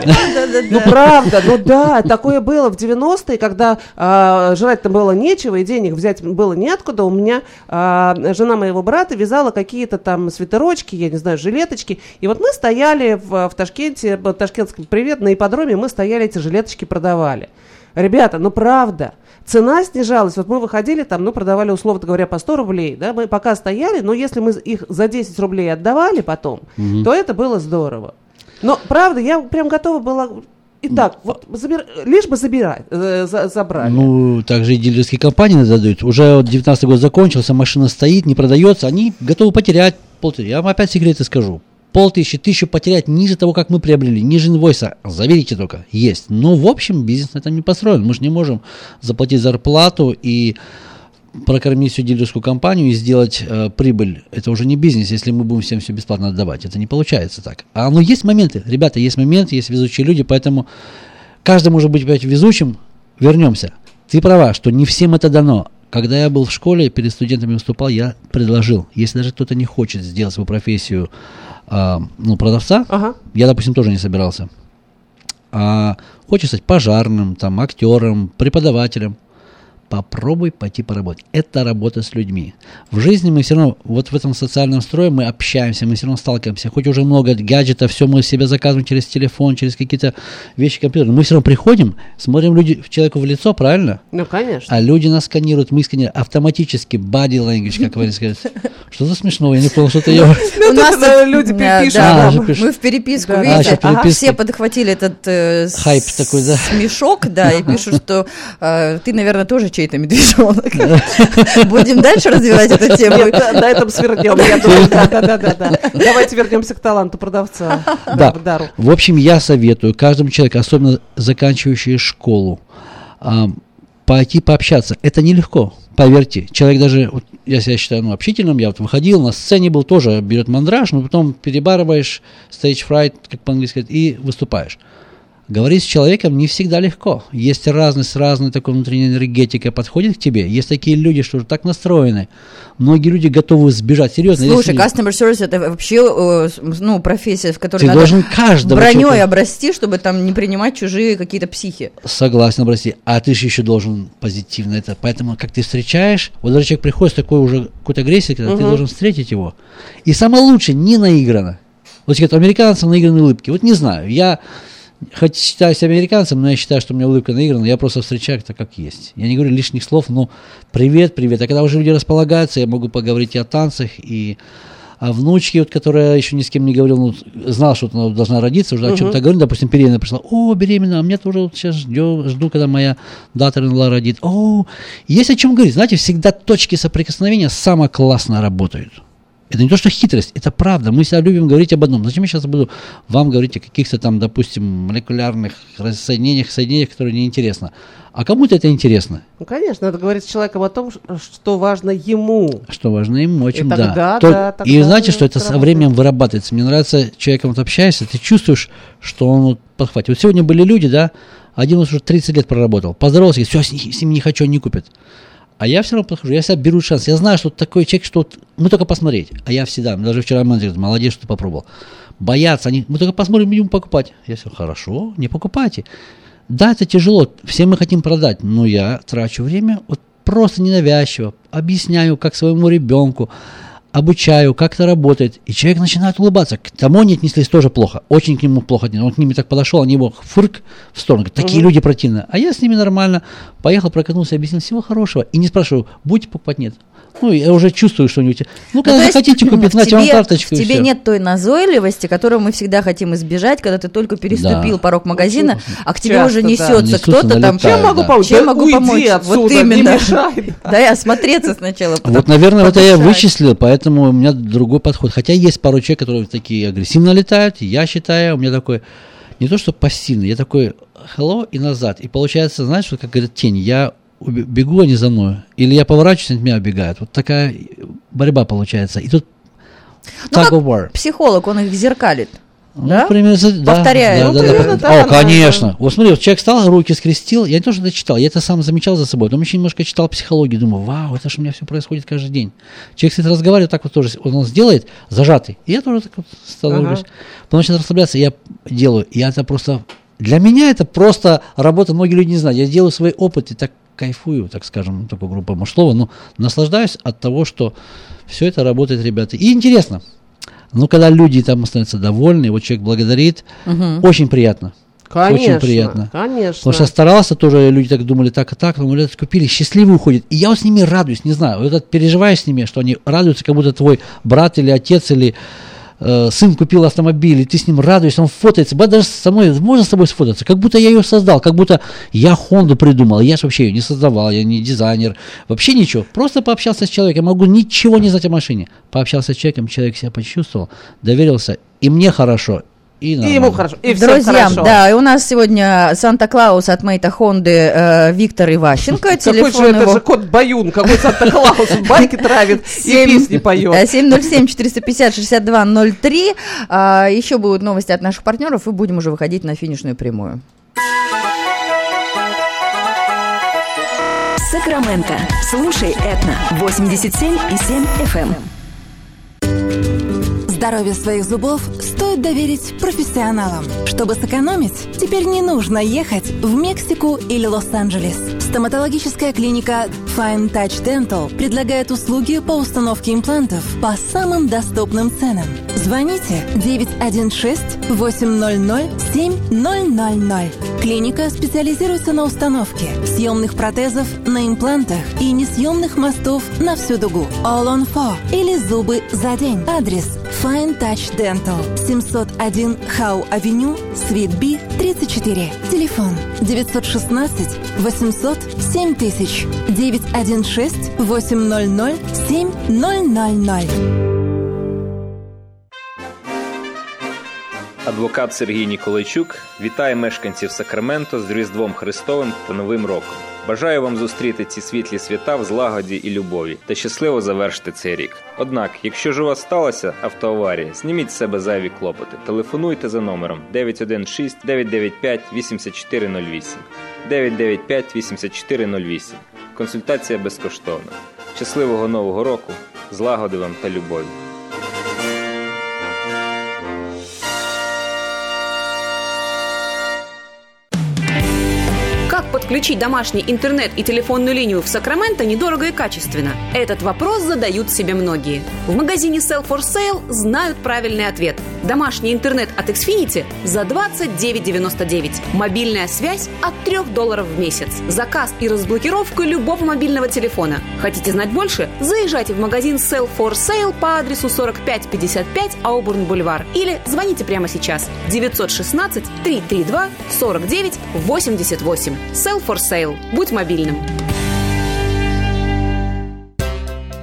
[SPEAKER 5] Ну правда, ну да, такое было в 90-е, когда а, жрать-то было нечего, и денег взять было неоткуда. У меня а, жена моего брата вязала какие-то там свитерочки, я не знаю, жилеточки. И вот мы стояли в, в Ташкенте, в Ташкентском привет, на ипподроме, мы стояли, эти жилеточки продавали. Ребята, ну правда, цена снижалась. Вот мы выходили там, ну, продавали, условно говоря, по 100 рублей, да, мы пока стояли, но если мы их за 10 рублей отдавали потом, то это было здорово. Но, правда, я прям готова была... Итак, вот забир- лишь бы забирать, э, за- забрали.
[SPEAKER 4] Ну, также и дилерские компании задают. Уже вот 19 год закончился, машина стоит, не продается, они готовы потерять полтысячи. Я вам опять секреты скажу. Полтысячи, тысячу потерять ниже того, как мы приобрели, ниже инвойса. Заверите только, есть. Но, в общем, бизнес на этом не построен. Мы же не можем заплатить зарплату и прокормить всю дилерскую компанию и сделать э, прибыль. Это уже не бизнес, если мы будем всем все бесплатно отдавать. Это не получается так. А ну есть моменты, ребята, есть моменты, есть везучие люди, поэтому каждый может быть опять везучим. Вернемся. Ты права, что не всем это дано. Когда я был в школе, перед студентами выступал, я предложил, если даже кто-то не хочет сделать свою профессию а, ну, продавца,
[SPEAKER 5] Ага.
[SPEAKER 4] я, допустим, тоже не собирался. А хочешь стать пожарным, там, актером, преподавателем, попробуй пойти поработать. Это работа с людьми. В жизни мы все равно, вот в этом социальном строе мы общаемся, мы все равно сталкиваемся. Хоть уже много гаджетов, все мы себе заказываем через телефон, через какие-то вещи компьютера. Мы все равно приходим, смотрим люди, человеку в лицо, правильно?
[SPEAKER 5] Ну, конечно.
[SPEAKER 4] А люди нас сканируют, мы сканируем автоматически, body language, как вы сказать. Что за смешного? Я не понял, что-то я...
[SPEAKER 3] У нас
[SPEAKER 5] тут, э,
[SPEAKER 3] тут,
[SPEAKER 5] люди пишут,
[SPEAKER 3] мы-
[SPEAKER 4] А, пишут.
[SPEAKER 3] мы в переписку.
[SPEAKER 4] А,
[SPEAKER 3] видите,
[SPEAKER 4] сейчас переписку.
[SPEAKER 3] все подхватили этот э,
[SPEAKER 4] Хайп такой, да.
[SPEAKER 3] смешок, да, и пишут, что э, ты, наверное, тоже чей-то медвежонок. Будем дальше развивать эту тему.
[SPEAKER 5] На этом свернем. Я думаю, да, да, да, да, да. Давайте вернемся к таланту продавца.
[SPEAKER 4] Да. В общем, я советую каждому человеку, особенно заканчивающий школу, а, пойти пообщаться. Это нелегко, поверьте. Человек даже, вот я себя считаю ну, общительным, я вот выходил, на сцене был, тоже берет мандраж, но потом перебарываешь stage fright, как по-английски и выступаешь. Говорить с человеком не всегда легко. Есть разность, разная такая внутренняя энергетика подходит к тебе. Есть такие люди, что так настроены. Многие люди готовы сбежать. Серьезно.
[SPEAKER 3] Слушай,
[SPEAKER 4] если-
[SPEAKER 3] customer service это вообще э, ну, профессия, в которой
[SPEAKER 4] Ты
[SPEAKER 3] надо
[SPEAKER 4] должен каждого
[SPEAKER 3] броней
[SPEAKER 4] человека-
[SPEAKER 3] обрасти, чтобы там не принимать чужие какие-то психи.
[SPEAKER 4] Согласен, прости. А ты же еще должен позитивно это. Поэтому, как ты встречаешь, вот даже человек приходит с такой уже какой-то агрессией, когда ты должен встретить его. И самое лучшее, не наигранно. Вот говорят, американцам наигранные улыбки. Вот не знаю, я хоть считаюсь американцем, но я считаю, что у меня улыбка наиграна, я просто встречаю это как есть. Я не говорю лишних слов, но привет, привет. А когда уже люди располагаются, я могу поговорить и о танцах, и о внучке, вот, которая еще ни с кем не говорил, ну, знал, что она должна родиться, уже о чем-то говорил, допустим, беременная пришла, о, беременна, а мне тоже вот сейчас ждю, жду, когда моя дата родит. О, есть о чем говорить. Знаете, всегда точки соприкосновения самое классно работают. Это не то, что хитрость, это правда. Мы всегда любим говорить об одном. Зачем я сейчас буду вам говорить о каких-то там, допустим, молекулярных соединениях, соединениях, которые неинтересно. А кому-то это интересно.
[SPEAKER 5] Ну, конечно, надо говорить с человеком о том, что важно ему.
[SPEAKER 4] Что важно им очень,
[SPEAKER 5] И тогда,
[SPEAKER 4] да.
[SPEAKER 5] да,
[SPEAKER 4] и знаете, что это со временем вырабатывается. Мне нравится, человеком вот общаешься, ты чувствуешь, что он вот подхватит. Вот сегодня были люди, да, один уже 30 лет проработал, поздоровался, говорит, все, с, ни- с ним не хочу, не купит. А я все равно подхожу, я себя беру шанс. Я знаю, что такой человек, что вот мы только посмотреть. А я всегда, даже вчера менеджер говорит, молодец, что ты попробовал. Боятся, они, мы только посмотрим, будем покупать. Я все, хорошо, не покупайте. Да, это тяжело, все мы хотим продать, но я трачу время вот просто ненавязчиво, объясняю, как своему ребенку, обучаю, как это работает, и человек начинает улыбаться. К тому они отнеслись тоже плохо, очень к нему плохо отнеслись. Он к ним так подошел, они его фырк в сторону, говорят, такие люди противные. А я с ними нормально поехал, прокатнулся, объяснил всего хорошего, и не спрашиваю, будете покупать, нет. Ну, я уже чувствую, что они у тебя... Ну, когда
[SPEAKER 3] то есть
[SPEAKER 4] захотите купить, знаете, вам
[SPEAKER 3] тебе-
[SPEAKER 4] карточку,
[SPEAKER 3] В
[SPEAKER 4] и
[SPEAKER 3] тебе
[SPEAKER 4] всё.
[SPEAKER 3] нет той назойливости, которую мы всегда хотим избежать, когда ты только переступил
[SPEAKER 4] Да.
[SPEAKER 3] порог магазина, а к тебе
[SPEAKER 5] Часто,
[SPEAKER 3] уже
[SPEAKER 5] да.
[SPEAKER 3] несется
[SPEAKER 4] Несутся,
[SPEAKER 3] кто-то там.
[SPEAKER 5] Чем могу
[SPEAKER 4] да.
[SPEAKER 5] помочь?
[SPEAKER 3] Чем
[SPEAKER 5] Да
[SPEAKER 3] могу
[SPEAKER 5] уйди
[SPEAKER 3] помочь?
[SPEAKER 5] отсюда,
[SPEAKER 3] вот
[SPEAKER 5] не
[SPEAKER 3] именно.
[SPEAKER 5] мешай.
[SPEAKER 3] Да, и осмотреться сначала.
[SPEAKER 4] Вот, наверное, вот я
[SPEAKER 3] подышать.
[SPEAKER 4] вычислил, поэтому у меня другой подход. Хотя есть пару человек, которые такие агрессивно летают. Я считаю, у меня такой, не то что пассивный, я такой hello и назад. И получается, знаешь, вот как говорит тень, я бегу, они за мной. Или я поворачиваюсь, они от меня убегают. Вот такая борьба получается. И тут
[SPEAKER 3] Ну, как
[SPEAKER 4] war.
[SPEAKER 3] психолог, он их зеркалит.
[SPEAKER 4] Ну,
[SPEAKER 3] да?
[SPEAKER 4] примерно, да,
[SPEAKER 3] Повторяет.
[SPEAKER 4] Да,
[SPEAKER 3] Ну,
[SPEAKER 4] да, да,
[SPEAKER 5] примерно
[SPEAKER 4] да.
[SPEAKER 5] так
[SPEAKER 4] О, конечно. Вот смотри, вот человек встал, руки скрестил. Я не то, что это читал, я это сам замечал за собой. Потом еще немножко читал психологию. Думаю, вау, это же у меня все происходит каждый день. Человек, кстати, разговаривает так вот тоже. Он, он сделает зажатый. И я тоже так вот становлюсь.
[SPEAKER 5] Ага.
[SPEAKER 4] Потом начинает расслабляться, я делаю. И это просто... Для меня это просто работа, многие люди не знают. Я делаю свой опыт и так кайфую, так скажем, такой группа может слова, но наслаждаюсь от того, что все это работает, ребята. И интересно. Но когда люди там становятся довольны, вот человек благодарит, очень приятно.
[SPEAKER 5] Конечно,
[SPEAKER 4] Очень приятно.
[SPEAKER 5] Конечно.
[SPEAKER 4] Потому что я старался, тоже люди так думали, так и так, но говорят, купили, счастливый уходит. И я вот с ними радуюсь, не знаю, вот это переживаешь с ними, что они радуются, как будто твой брат или отец, или э, сын купил автомобиль, и ты с ним радуешься, он фотается. Даже со мной, можно с тобой сфотаться? Как будто я ее создал, как будто я Хонду придумал. Я же вообще ее не создавал, я не дизайнер, вообще ничего. Просто пообщался с человеком, могу ничего не знать о машине. Пообщался с человеком, человек себя почувствовал, доверился, и мне хорошо, и,
[SPEAKER 5] И ему хорошо, и всем
[SPEAKER 3] Друзьям,
[SPEAKER 5] хорошо.
[SPEAKER 3] да, и у нас сегодня Санта-Клаус от Мейта Хонды э, Виктор Иващенко.
[SPEAKER 5] Какой же
[SPEAKER 3] Телефон
[SPEAKER 5] это
[SPEAKER 3] его
[SPEAKER 5] же кот Баюн, какой Санта-Клаус, байки травит и
[SPEAKER 3] Семь-
[SPEAKER 5] песни поет.
[SPEAKER 3] Да, 707-450-6203. А, еще будут новости от наших партнеров, и будем уже выходить на финишную прямую.
[SPEAKER 1] Сакраменто. Слушай Этна. 87,7 FM.
[SPEAKER 12] Здоровье своих зубов стоит доверить профессионалам. Чтобы сэкономить, теперь не нужно ехать в Мексику или Лос-Анджелес. Стоматологическая клиника Fine Touch Dental предлагает услуги по установке имплантов по самым доступным ценам. Звоните 916-800-7000. Клиника специализируется на установке съемных протезов на имплантах и несъемных мостов на всю дугу. All on Four или зубы за день. Адрес Fine Touch Dental 701 Хау Авеню, Свит Би, 34. Телефон 916 800 7000 916 800 7000.
[SPEAKER 13] Адвокат Сергій Ніколайчук вітає мешканців Сакраменто з Різдвом Христовим та Новим роком. Бажаю вам зустріти ці світлі свята в злагоді і любові та щасливо завершити цей рік. Однак, якщо ж у вас сталася автоаварія, зніміть з себе зайві клопоти. Телефонуйте за номером 916 995 8408 995 8408. Консультація безкоштовна. Щасливого нового року, злагоди вам та любові.
[SPEAKER 10] Как подключить домашний интернет и телефонную линию в Сакраменто недорого и качественно? Этот вопрос задают себе многие. В магазине Sell for Sale знают правильный ответ. Домашний интернет от Xfinity за 29,99. Мобильная связь от 3 долларов в месяц. Заказ и разблокировка любого мобильного телефона. Хотите знать больше? Заезжайте в магазин Sell for Sale по адресу 4555 Аубурн Бульвар или звоните прямо сейчас 916 332 49 88. Cell for Sale. Будь мобильным.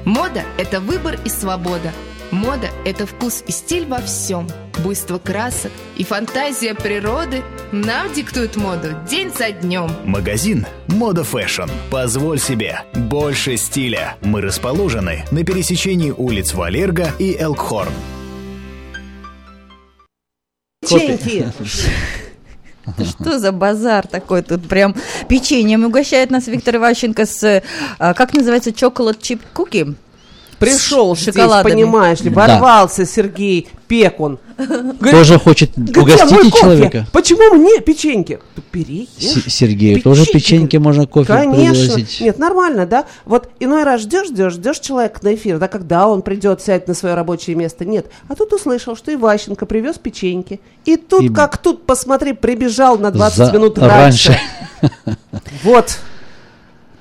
[SPEAKER 14] Мода – это выбор и свобода. Мода – это вкус и стиль во всем. Буйство красок и фантазия природы нам диктуют моду день за днем.
[SPEAKER 11] Магазин Мода Fashion. Позволь себе больше стиля. Мы расположены на пересечении улиц Walerga и Elkhorn.
[SPEAKER 5] Печеньки.
[SPEAKER 3] Что за базар такой тут? Прям печеньем угощает нас Виктор Иващенко с, а, как называется, chocolate chip cookie?
[SPEAKER 5] Пришел
[SPEAKER 3] С
[SPEAKER 5] здесь, понимаешь ли,
[SPEAKER 4] Да.
[SPEAKER 5] ворвался Сергей Пекун.
[SPEAKER 4] Тоже хочет
[SPEAKER 5] «Где
[SPEAKER 4] угостить
[SPEAKER 5] мой кофе?
[SPEAKER 4] человека?
[SPEAKER 5] Почему мне печеньки? Бери.
[SPEAKER 4] С- Сергею тоже печеньки можно кофе
[SPEAKER 5] Конечно.
[SPEAKER 4] пригласить.
[SPEAKER 5] Нет, нормально, да? Вот иной раз ждешь, ждешь, ждешь человека на эфир, да, когда он придет, сядет на свое рабочее место. Нет. А тут услышал, что Иващенко привез печеньки. И тут,
[SPEAKER 4] И-
[SPEAKER 5] как тут, посмотри, прибежал на 20
[SPEAKER 4] За-
[SPEAKER 5] минут раньше. Вот.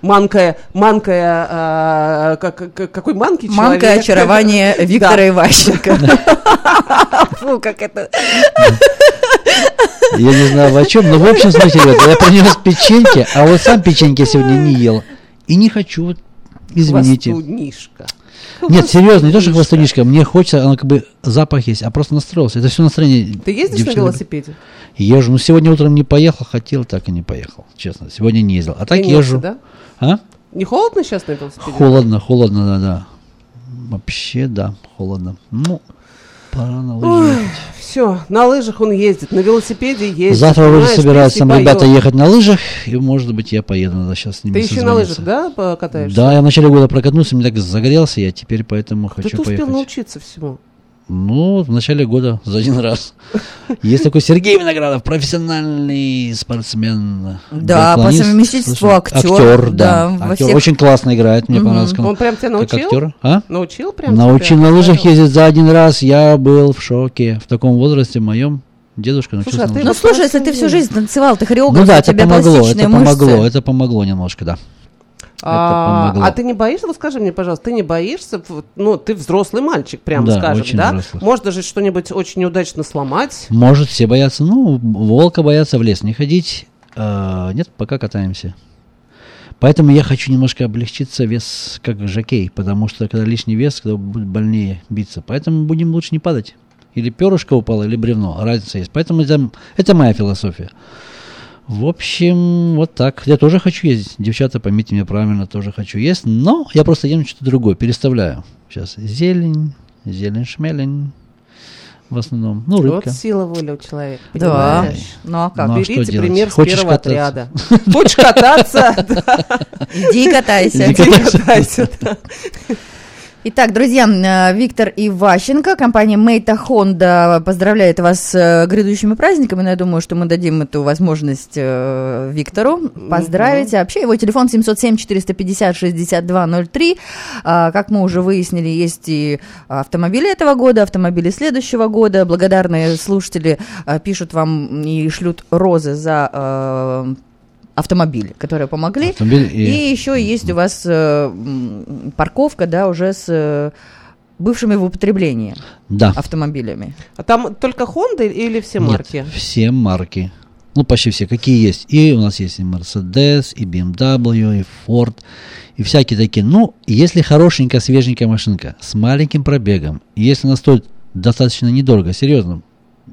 [SPEAKER 5] Манкая, манкая, а, как- как- какой манки человек?
[SPEAKER 3] Манка очарование Виктора
[SPEAKER 5] Да.
[SPEAKER 3] Иващенко. Фу, как это...
[SPEAKER 4] Я не знаю о чем, но в общем, смотрите, ребята, я принес печеньки, а вот сам печеньки сегодня не ел. И не хочу, извините.
[SPEAKER 5] Хвостунишка.
[SPEAKER 4] Нет, серьезно, не то, что хвостунишка, мне хочется, оно как бы запах есть, а просто настроился. Это все настроение.
[SPEAKER 5] Ты ездишь на
[SPEAKER 4] девчонок.
[SPEAKER 5] велосипеде?
[SPEAKER 4] Езжу. Ну, сегодня утром не поехал, хотел, так и не поехал. Честно, сегодня не ездил. А так
[SPEAKER 5] Ленился,
[SPEAKER 4] езжу.
[SPEAKER 5] да?
[SPEAKER 4] А?
[SPEAKER 5] Не холодно сейчас на велосипеде?
[SPEAKER 4] Холодно, холодно, да, да. Вообще, да, холодно. Ну, пора на лыжи.
[SPEAKER 5] Все, на лыжах он ездит, на велосипеде ездит.
[SPEAKER 4] Завтра вроде собираются там ребята
[SPEAKER 5] поет.
[SPEAKER 4] ехать на лыжах, и может быть я поеду, надо сейчас с ними
[SPEAKER 5] Ты еще на лыжах, да, покатаешься?
[SPEAKER 4] Да, я в начале года прокатнулся, мне так загорелся, я теперь поэтому
[SPEAKER 5] Да
[SPEAKER 4] хочу
[SPEAKER 5] ты успел
[SPEAKER 4] поехать.
[SPEAKER 5] научиться всему.
[SPEAKER 4] Ну, в начале года за один раз. Есть такой Сергей Виноградов, профессиональный спортсмен.
[SPEAKER 3] Да, по совместительству актер,
[SPEAKER 4] Актер,
[SPEAKER 3] да,
[SPEAKER 4] да. актер.
[SPEAKER 3] всех-
[SPEAKER 4] Очень классно играет, мне
[SPEAKER 3] Мгм.
[SPEAKER 4] понравилось. как
[SPEAKER 5] Он прям тебя
[SPEAKER 4] как
[SPEAKER 5] научил?
[SPEAKER 4] актер. А?
[SPEAKER 5] Научил прям
[SPEAKER 4] Научил
[SPEAKER 5] тебя?
[SPEAKER 4] на лыжах ездить за один раз. Я был в шоке. В таком возрасте моем дедушка научился
[SPEAKER 5] Слушай, а ты.
[SPEAKER 3] Ну, слушай, если ты всю жизнь танцевал, ты хореограф,
[SPEAKER 4] Ну
[SPEAKER 3] у
[SPEAKER 4] да, это
[SPEAKER 3] тебя
[SPEAKER 4] помогло, это
[SPEAKER 3] мышцы.
[SPEAKER 4] помогло, это помогло немножко, да.
[SPEAKER 5] А, а ты не боишься, вот скажи мне, пожалуйста, ты не боишься, ну, ты взрослый мальчик, прям
[SPEAKER 4] Да,
[SPEAKER 5] скажем,
[SPEAKER 4] очень
[SPEAKER 5] да?
[SPEAKER 4] взрослый.
[SPEAKER 5] Можно же что-нибудь очень неудачно сломать.
[SPEAKER 4] Может, все боятся. Ну, волка боятся в лес не ходить. А, нет, пока катаемся. Поэтому я хочу немножко облегчиться вес, как жокей, потому что когда лишний вес, когда будет больнее биться. Поэтому будем лучше не падать. Или перышко упало, или бревно. Разница есть. Поэтому это, это моя философия. В общем, вот так. Я тоже хочу ездить. Девчата, поймите меня правильно, тоже хочу есть. Но я просто ем что-то другое, переставляю. Сейчас зелень, зелень, шмелень. В основном. Ну, рыбка.
[SPEAKER 5] Вот сила воли у человека,
[SPEAKER 3] Да.
[SPEAKER 5] понимаешь?
[SPEAKER 3] Ну, а как?
[SPEAKER 4] Ну, а
[SPEAKER 5] Берите
[SPEAKER 4] делать?
[SPEAKER 5] пример с
[SPEAKER 4] Хочешь
[SPEAKER 5] первого
[SPEAKER 4] кататься?
[SPEAKER 5] отряда. Хочешь кататься? да.
[SPEAKER 3] Иди катайся.
[SPEAKER 5] Иди катайся.
[SPEAKER 3] Итак, друзья, э, Виктор Иващенко, компания Мейта Honda поздравляет вас с э, грядущими праздниками. Но я думаю, что мы дадим эту возможность э, Виктору поздравить. А Вообще его телефон 707-450-6203. А, Как мы уже выяснили, есть и автомобили этого года, автомобили следующего года. Благодарные слушатели э, пишут вам и шлют розы за э, автомобили, которые помогли.
[SPEAKER 4] Автомобиль и-
[SPEAKER 3] и еще есть у вас э, парковка, да, уже с э, бывшими в употреблении
[SPEAKER 4] Да.
[SPEAKER 3] автомобилями.
[SPEAKER 5] А там только Honda или все
[SPEAKER 4] Нет,
[SPEAKER 5] марки?
[SPEAKER 4] все марки. Ну, почти все, какие есть. И у нас есть и Mercedes, и BMW, и Ford, и всякие такие. Ну, если хорошенькая, свеженькая машинка с маленьким пробегом, если она стоит достаточно недорого, серьезно,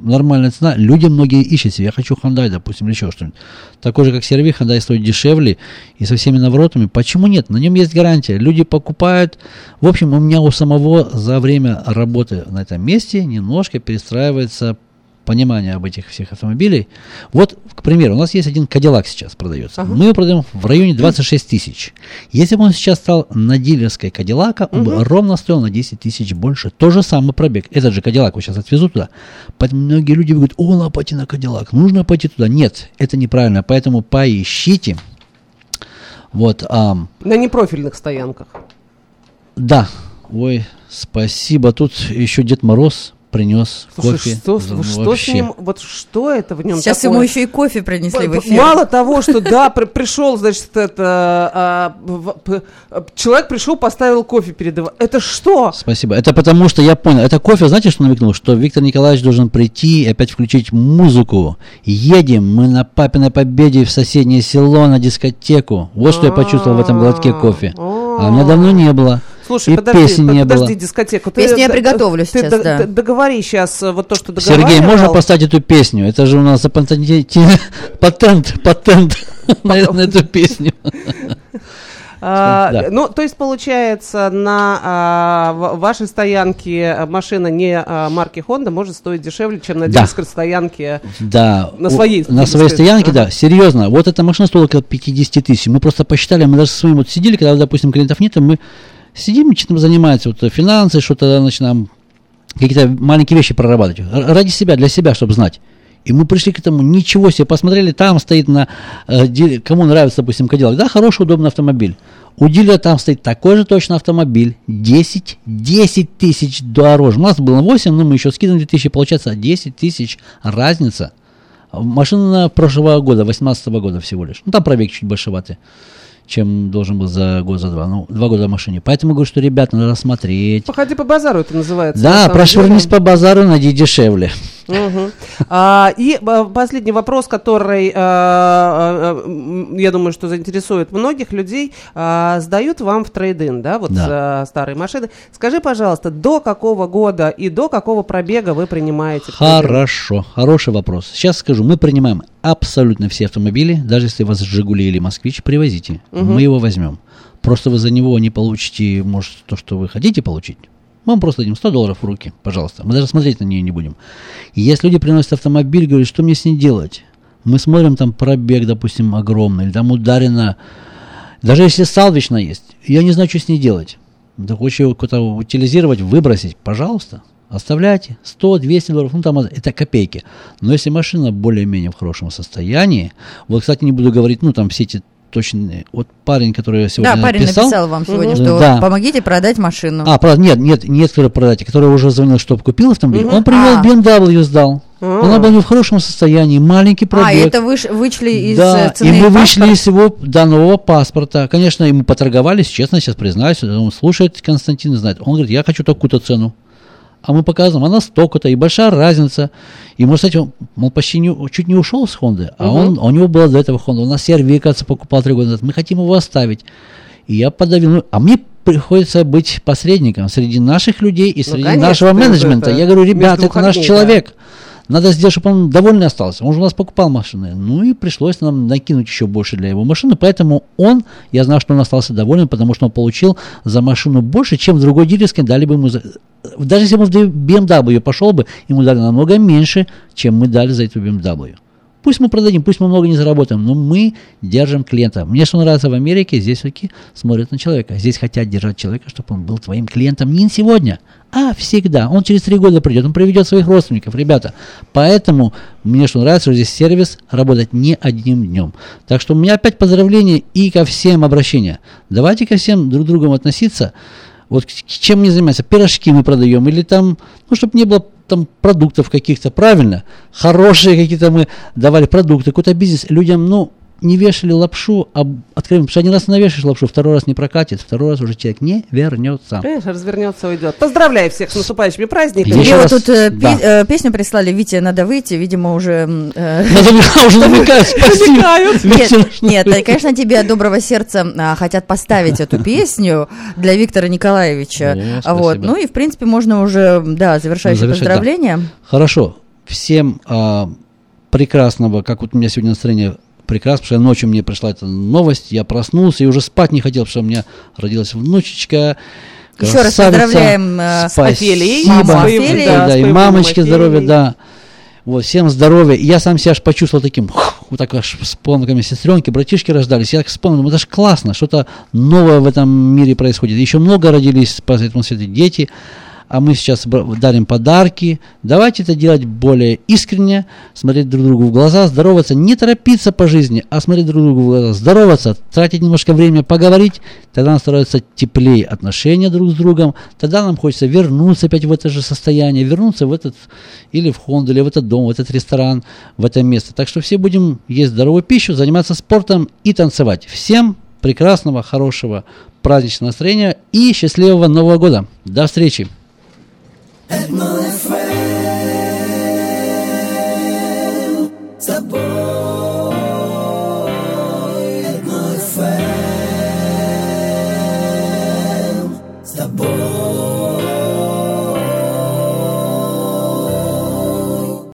[SPEAKER 4] нормальная цена, люди многие ищут себе, я хочу Hyundai, допустим, или еще что-нибудь. Такой же, как CR-V, Hyundai стоит дешевле и со всеми наворотами. Почему нет? На нем есть гарантия. Люди покупают. В общем, у меня у самого за время работы на этом месте немножко перестраивается понимание об этих всех автомобилей. Вот, к примеру, у нас есть один Кадиллак сейчас продается. Мы его продаем в районе 26 тысяч. Если бы он сейчас стал на дилерской Кадиллака, он бы ровно стоил на 10 тысяч больше. То же самый пробег. Этот же Кадиллак вот сейчас отвезут туда. Поэтому многие люди говорят, о, надо пойти на Кадиллак, нужно пойти туда. Нет, это неправильно. Поэтому поищите. Вот, ам,
[SPEAKER 5] На непрофильных стоянках.
[SPEAKER 4] да, ой, спасибо. Тут еще Дед Мороз принес
[SPEAKER 5] Слушай,
[SPEAKER 4] кофе.
[SPEAKER 5] что,
[SPEAKER 4] Ну,
[SPEAKER 5] что с ним, вот что это в нем
[SPEAKER 3] Сейчас
[SPEAKER 5] такое?
[SPEAKER 3] ему еще и кофе принесли в эфир.
[SPEAKER 5] Мало того, что да, при- пришел, значит, это а, в- п- а, человек пришел, поставил кофе перед его. Это что?
[SPEAKER 4] Спасибо. Это потому что я понял. Это кофе, знаете, что намекнул? Что Виктор Николаевич должен прийти и опять включить музыку. Едем мы на папиной победе в соседнее село на дискотеку. Вот что я почувствовал в этом глотке кофе. А у меня давно не было.
[SPEAKER 5] Слушай,
[SPEAKER 4] и
[SPEAKER 5] подожди,
[SPEAKER 4] песни не
[SPEAKER 5] подожди,
[SPEAKER 4] было.
[SPEAKER 5] дискотеку.
[SPEAKER 3] Песню я приготовлю
[SPEAKER 5] ты
[SPEAKER 3] сейчас, да.
[SPEAKER 5] д- договори сейчас вот то, что
[SPEAKER 4] Сергей,
[SPEAKER 5] договаривал.
[SPEAKER 4] можно поставить эту песню? Это же у нас патент, патент на, эту песню.
[SPEAKER 5] А,
[SPEAKER 4] Да.
[SPEAKER 5] Ну, то есть, получается, на а, вашей стоянке а, машина не а, марки Honda может стоить дешевле, чем на
[SPEAKER 4] Да.
[SPEAKER 5] дилерской стоянке.
[SPEAKER 4] Да.
[SPEAKER 5] На своей
[SPEAKER 4] На своей стоянке,
[SPEAKER 5] ага.
[SPEAKER 4] да. Серьезно. Вот эта машина стоила около 50 тысяч. Мы просто посчитали, мы даже со своим вот сидели, когда, допустим, клиентов нет, и мы сидим, чем занимаемся, вот э, финансы, что-то начинаем, какие-то маленькие вещи прорабатывать. Ради себя, для себя, чтобы знать. И мы пришли к этому, ничего себе, посмотрели, там стоит на, э, кому нравится, допустим, Кадиллак, да, хороший, удобный автомобиль. У дилера там стоит такой же точно автомобиль, 10, 10 тысяч дороже. У нас было 8, но мы еще скидываем 2 тысячи, получается 10 тысяч разница. Машина прошлого года, 18 года всего лишь. Ну, там пробег чуть большеватый, чем должен был за год, за два. Ну, два года в машине. Поэтому говорю, что, ребята, надо смотреть.
[SPEAKER 5] Походи по базару это называется. на
[SPEAKER 4] Да, прошвырнись по базару, найди дешевле.
[SPEAKER 5] А, и а, последний вопрос, который, а, а, м, я думаю, что заинтересует многих людей. А, сдают вам в трейдин, да, вот
[SPEAKER 4] Да.
[SPEAKER 5] старые машины. Скажи, пожалуйста, до какого года и до какого пробега вы принимаете?
[SPEAKER 4] Хорошо, хороший вопрос. Сейчас скажу, мы принимаем абсолютно все автомобили, даже если у вас Жигули или Москвич, привозите, мы его возьмем. Просто вы за него не получите, может, то, что вы хотите получить. Мы вам просто дадим 100 долларов в руки, пожалуйста. Мы даже смотреть на нее не будем. И если люди приносят автомобиль, говорят, что мне с ней делать? Мы смотрим, там пробег, допустим, огромный, или там ударено. Даже если салвично есть, я не знаю, что с ней делать. Да хочешь его куда-то утилизировать, выбросить, пожалуйста. Оставляйте 100, 200 долларов, ну там это копейки. Но если машина более-менее в хорошем состоянии, вот, кстати, не буду говорить, ну там все эти точные, вот парень, который сегодня
[SPEAKER 3] Да, парень
[SPEAKER 4] написал,
[SPEAKER 3] написал вам сегодня,
[SPEAKER 4] Мгм.
[SPEAKER 3] что
[SPEAKER 4] Да.
[SPEAKER 3] помогите продать машину.
[SPEAKER 4] а, правда, нет, нет, нет, который продать, который уже звонил, чтобы купил автомобиль,
[SPEAKER 3] Мгм.
[SPEAKER 4] он привел
[SPEAKER 3] А.
[SPEAKER 4] BMW, сдал.
[SPEAKER 5] А.
[SPEAKER 4] Она была в хорошем состоянии, маленький пробег.
[SPEAKER 3] А, это выш- вычли из
[SPEAKER 4] да,
[SPEAKER 3] э, цены
[SPEAKER 4] и мы
[SPEAKER 3] паспорта?
[SPEAKER 4] вышли из его да, нового паспорта. Конечно, ему поторговались, честно, сейчас признаюсь. Он слушает Константин знает. Он говорит, я хочу такую-то цену. А мы показываем, она столько-то, и большая разница. И, может, кстати, он, мол, почти не, чуть не ушел с Хонды, а он,
[SPEAKER 5] Мгм.
[SPEAKER 4] у него была до этого Хонда. У нас CRV, кажется, покупал три года назад. Мы хотим его оставить. И я подавил. Ну, а мне приходится быть посредником среди наших людей и среди
[SPEAKER 5] Ну, конечно,
[SPEAKER 4] нашего
[SPEAKER 5] это
[SPEAKER 4] менеджмента. Я говорю, ребята, это наш
[SPEAKER 5] огней,
[SPEAKER 4] человек. Надо сделать, чтобы он довольный остался. Он же у нас покупал машины. Ну и пришлось нам накинуть еще больше для его машины. Поэтому он, я знаю, что он остался доволен, потому что он получил за машину больше, чем другой дилерской дали бы ему за... Даже если бы он в BMW пошел бы, ему дали намного меньше, чем мы дали за эту BMW. Пусть мы продадим, пусть мы много не заработаем, но мы держим клиента. Мне что нравится в Америке, здесь все-таки смотрят на человека. Здесь хотят держать человека, чтобы он был твоим клиентом не сегодня, а всегда. Он через три года придет, он приведет своих родственников, ребята. Поэтому мне что нравится, что здесь сервис работает не одним днем. Так что у меня опять поздравления и ко всем обращения. Давайте ко всем друг другу относиться. Вот чем мне заниматься? Пирожки мы продаем или там, ну, чтобы не было там продуктов каких-то, правильно? Хорошие какие-то мы давали продукты, какой-то бизнес. Людям, ну, не вешали лапшу, а откровенно, потому что один раз навешаешь лапшу, второй раз не прокатит, второй раз уже человек не вернется.
[SPEAKER 5] Конечно, развернется, уйдет. Поздравляю всех с наступающими праздниками.
[SPEAKER 3] Мне вот тут э, да. пи- э, песню прислали, Витя, надо выйти, видимо, уже... Э,
[SPEAKER 4] уже намекают, спасибо.
[SPEAKER 3] Нет, нет, конечно, тебе доброго сердца а, хотят поставить эту песню для Виктора Николаевича. Вот, ну и, в принципе, можно уже, да, завершающее поздравление.
[SPEAKER 4] Хорошо, всем а, прекрасного, как вот у меня сегодня настроение прекрасно, потому что ночью мне пришла эта новость, я проснулся и уже спать не хотел, потому что у меня родилась внучечка.
[SPEAKER 3] Еще раз поздравляем
[SPEAKER 5] э, с Офелией.
[SPEAKER 4] Спасибо. Офелией. Да, да, и мамочке здоровья, да. Вот, всем здоровья. И я сам себя аж почувствовал таким, вот так аж вспомнил, сестренки, братишки рождались. Я так вспомнил, это же классно, что-то новое в этом мире происходит. Еще много родились по этому свету дети а мы сейчас дарим подарки. Давайте это делать более искренне, смотреть друг другу в глаза, здороваться, не торопиться по жизни, а смотреть друг другу в глаза, здороваться, тратить немножко времени поговорить, тогда нам становится теплее отношения друг с другом, тогда нам хочется вернуться опять в это же состояние, вернуться в этот, или в Хонду, или в этот дом, в этот ресторан, в это место. Так что все будем есть здоровую пищу, заниматься спортом и танцевать. Всем прекрасного, хорошего праздничного настроения и счастливого Нового года. До встречи!
[SPEAKER 2] Edmond Frère.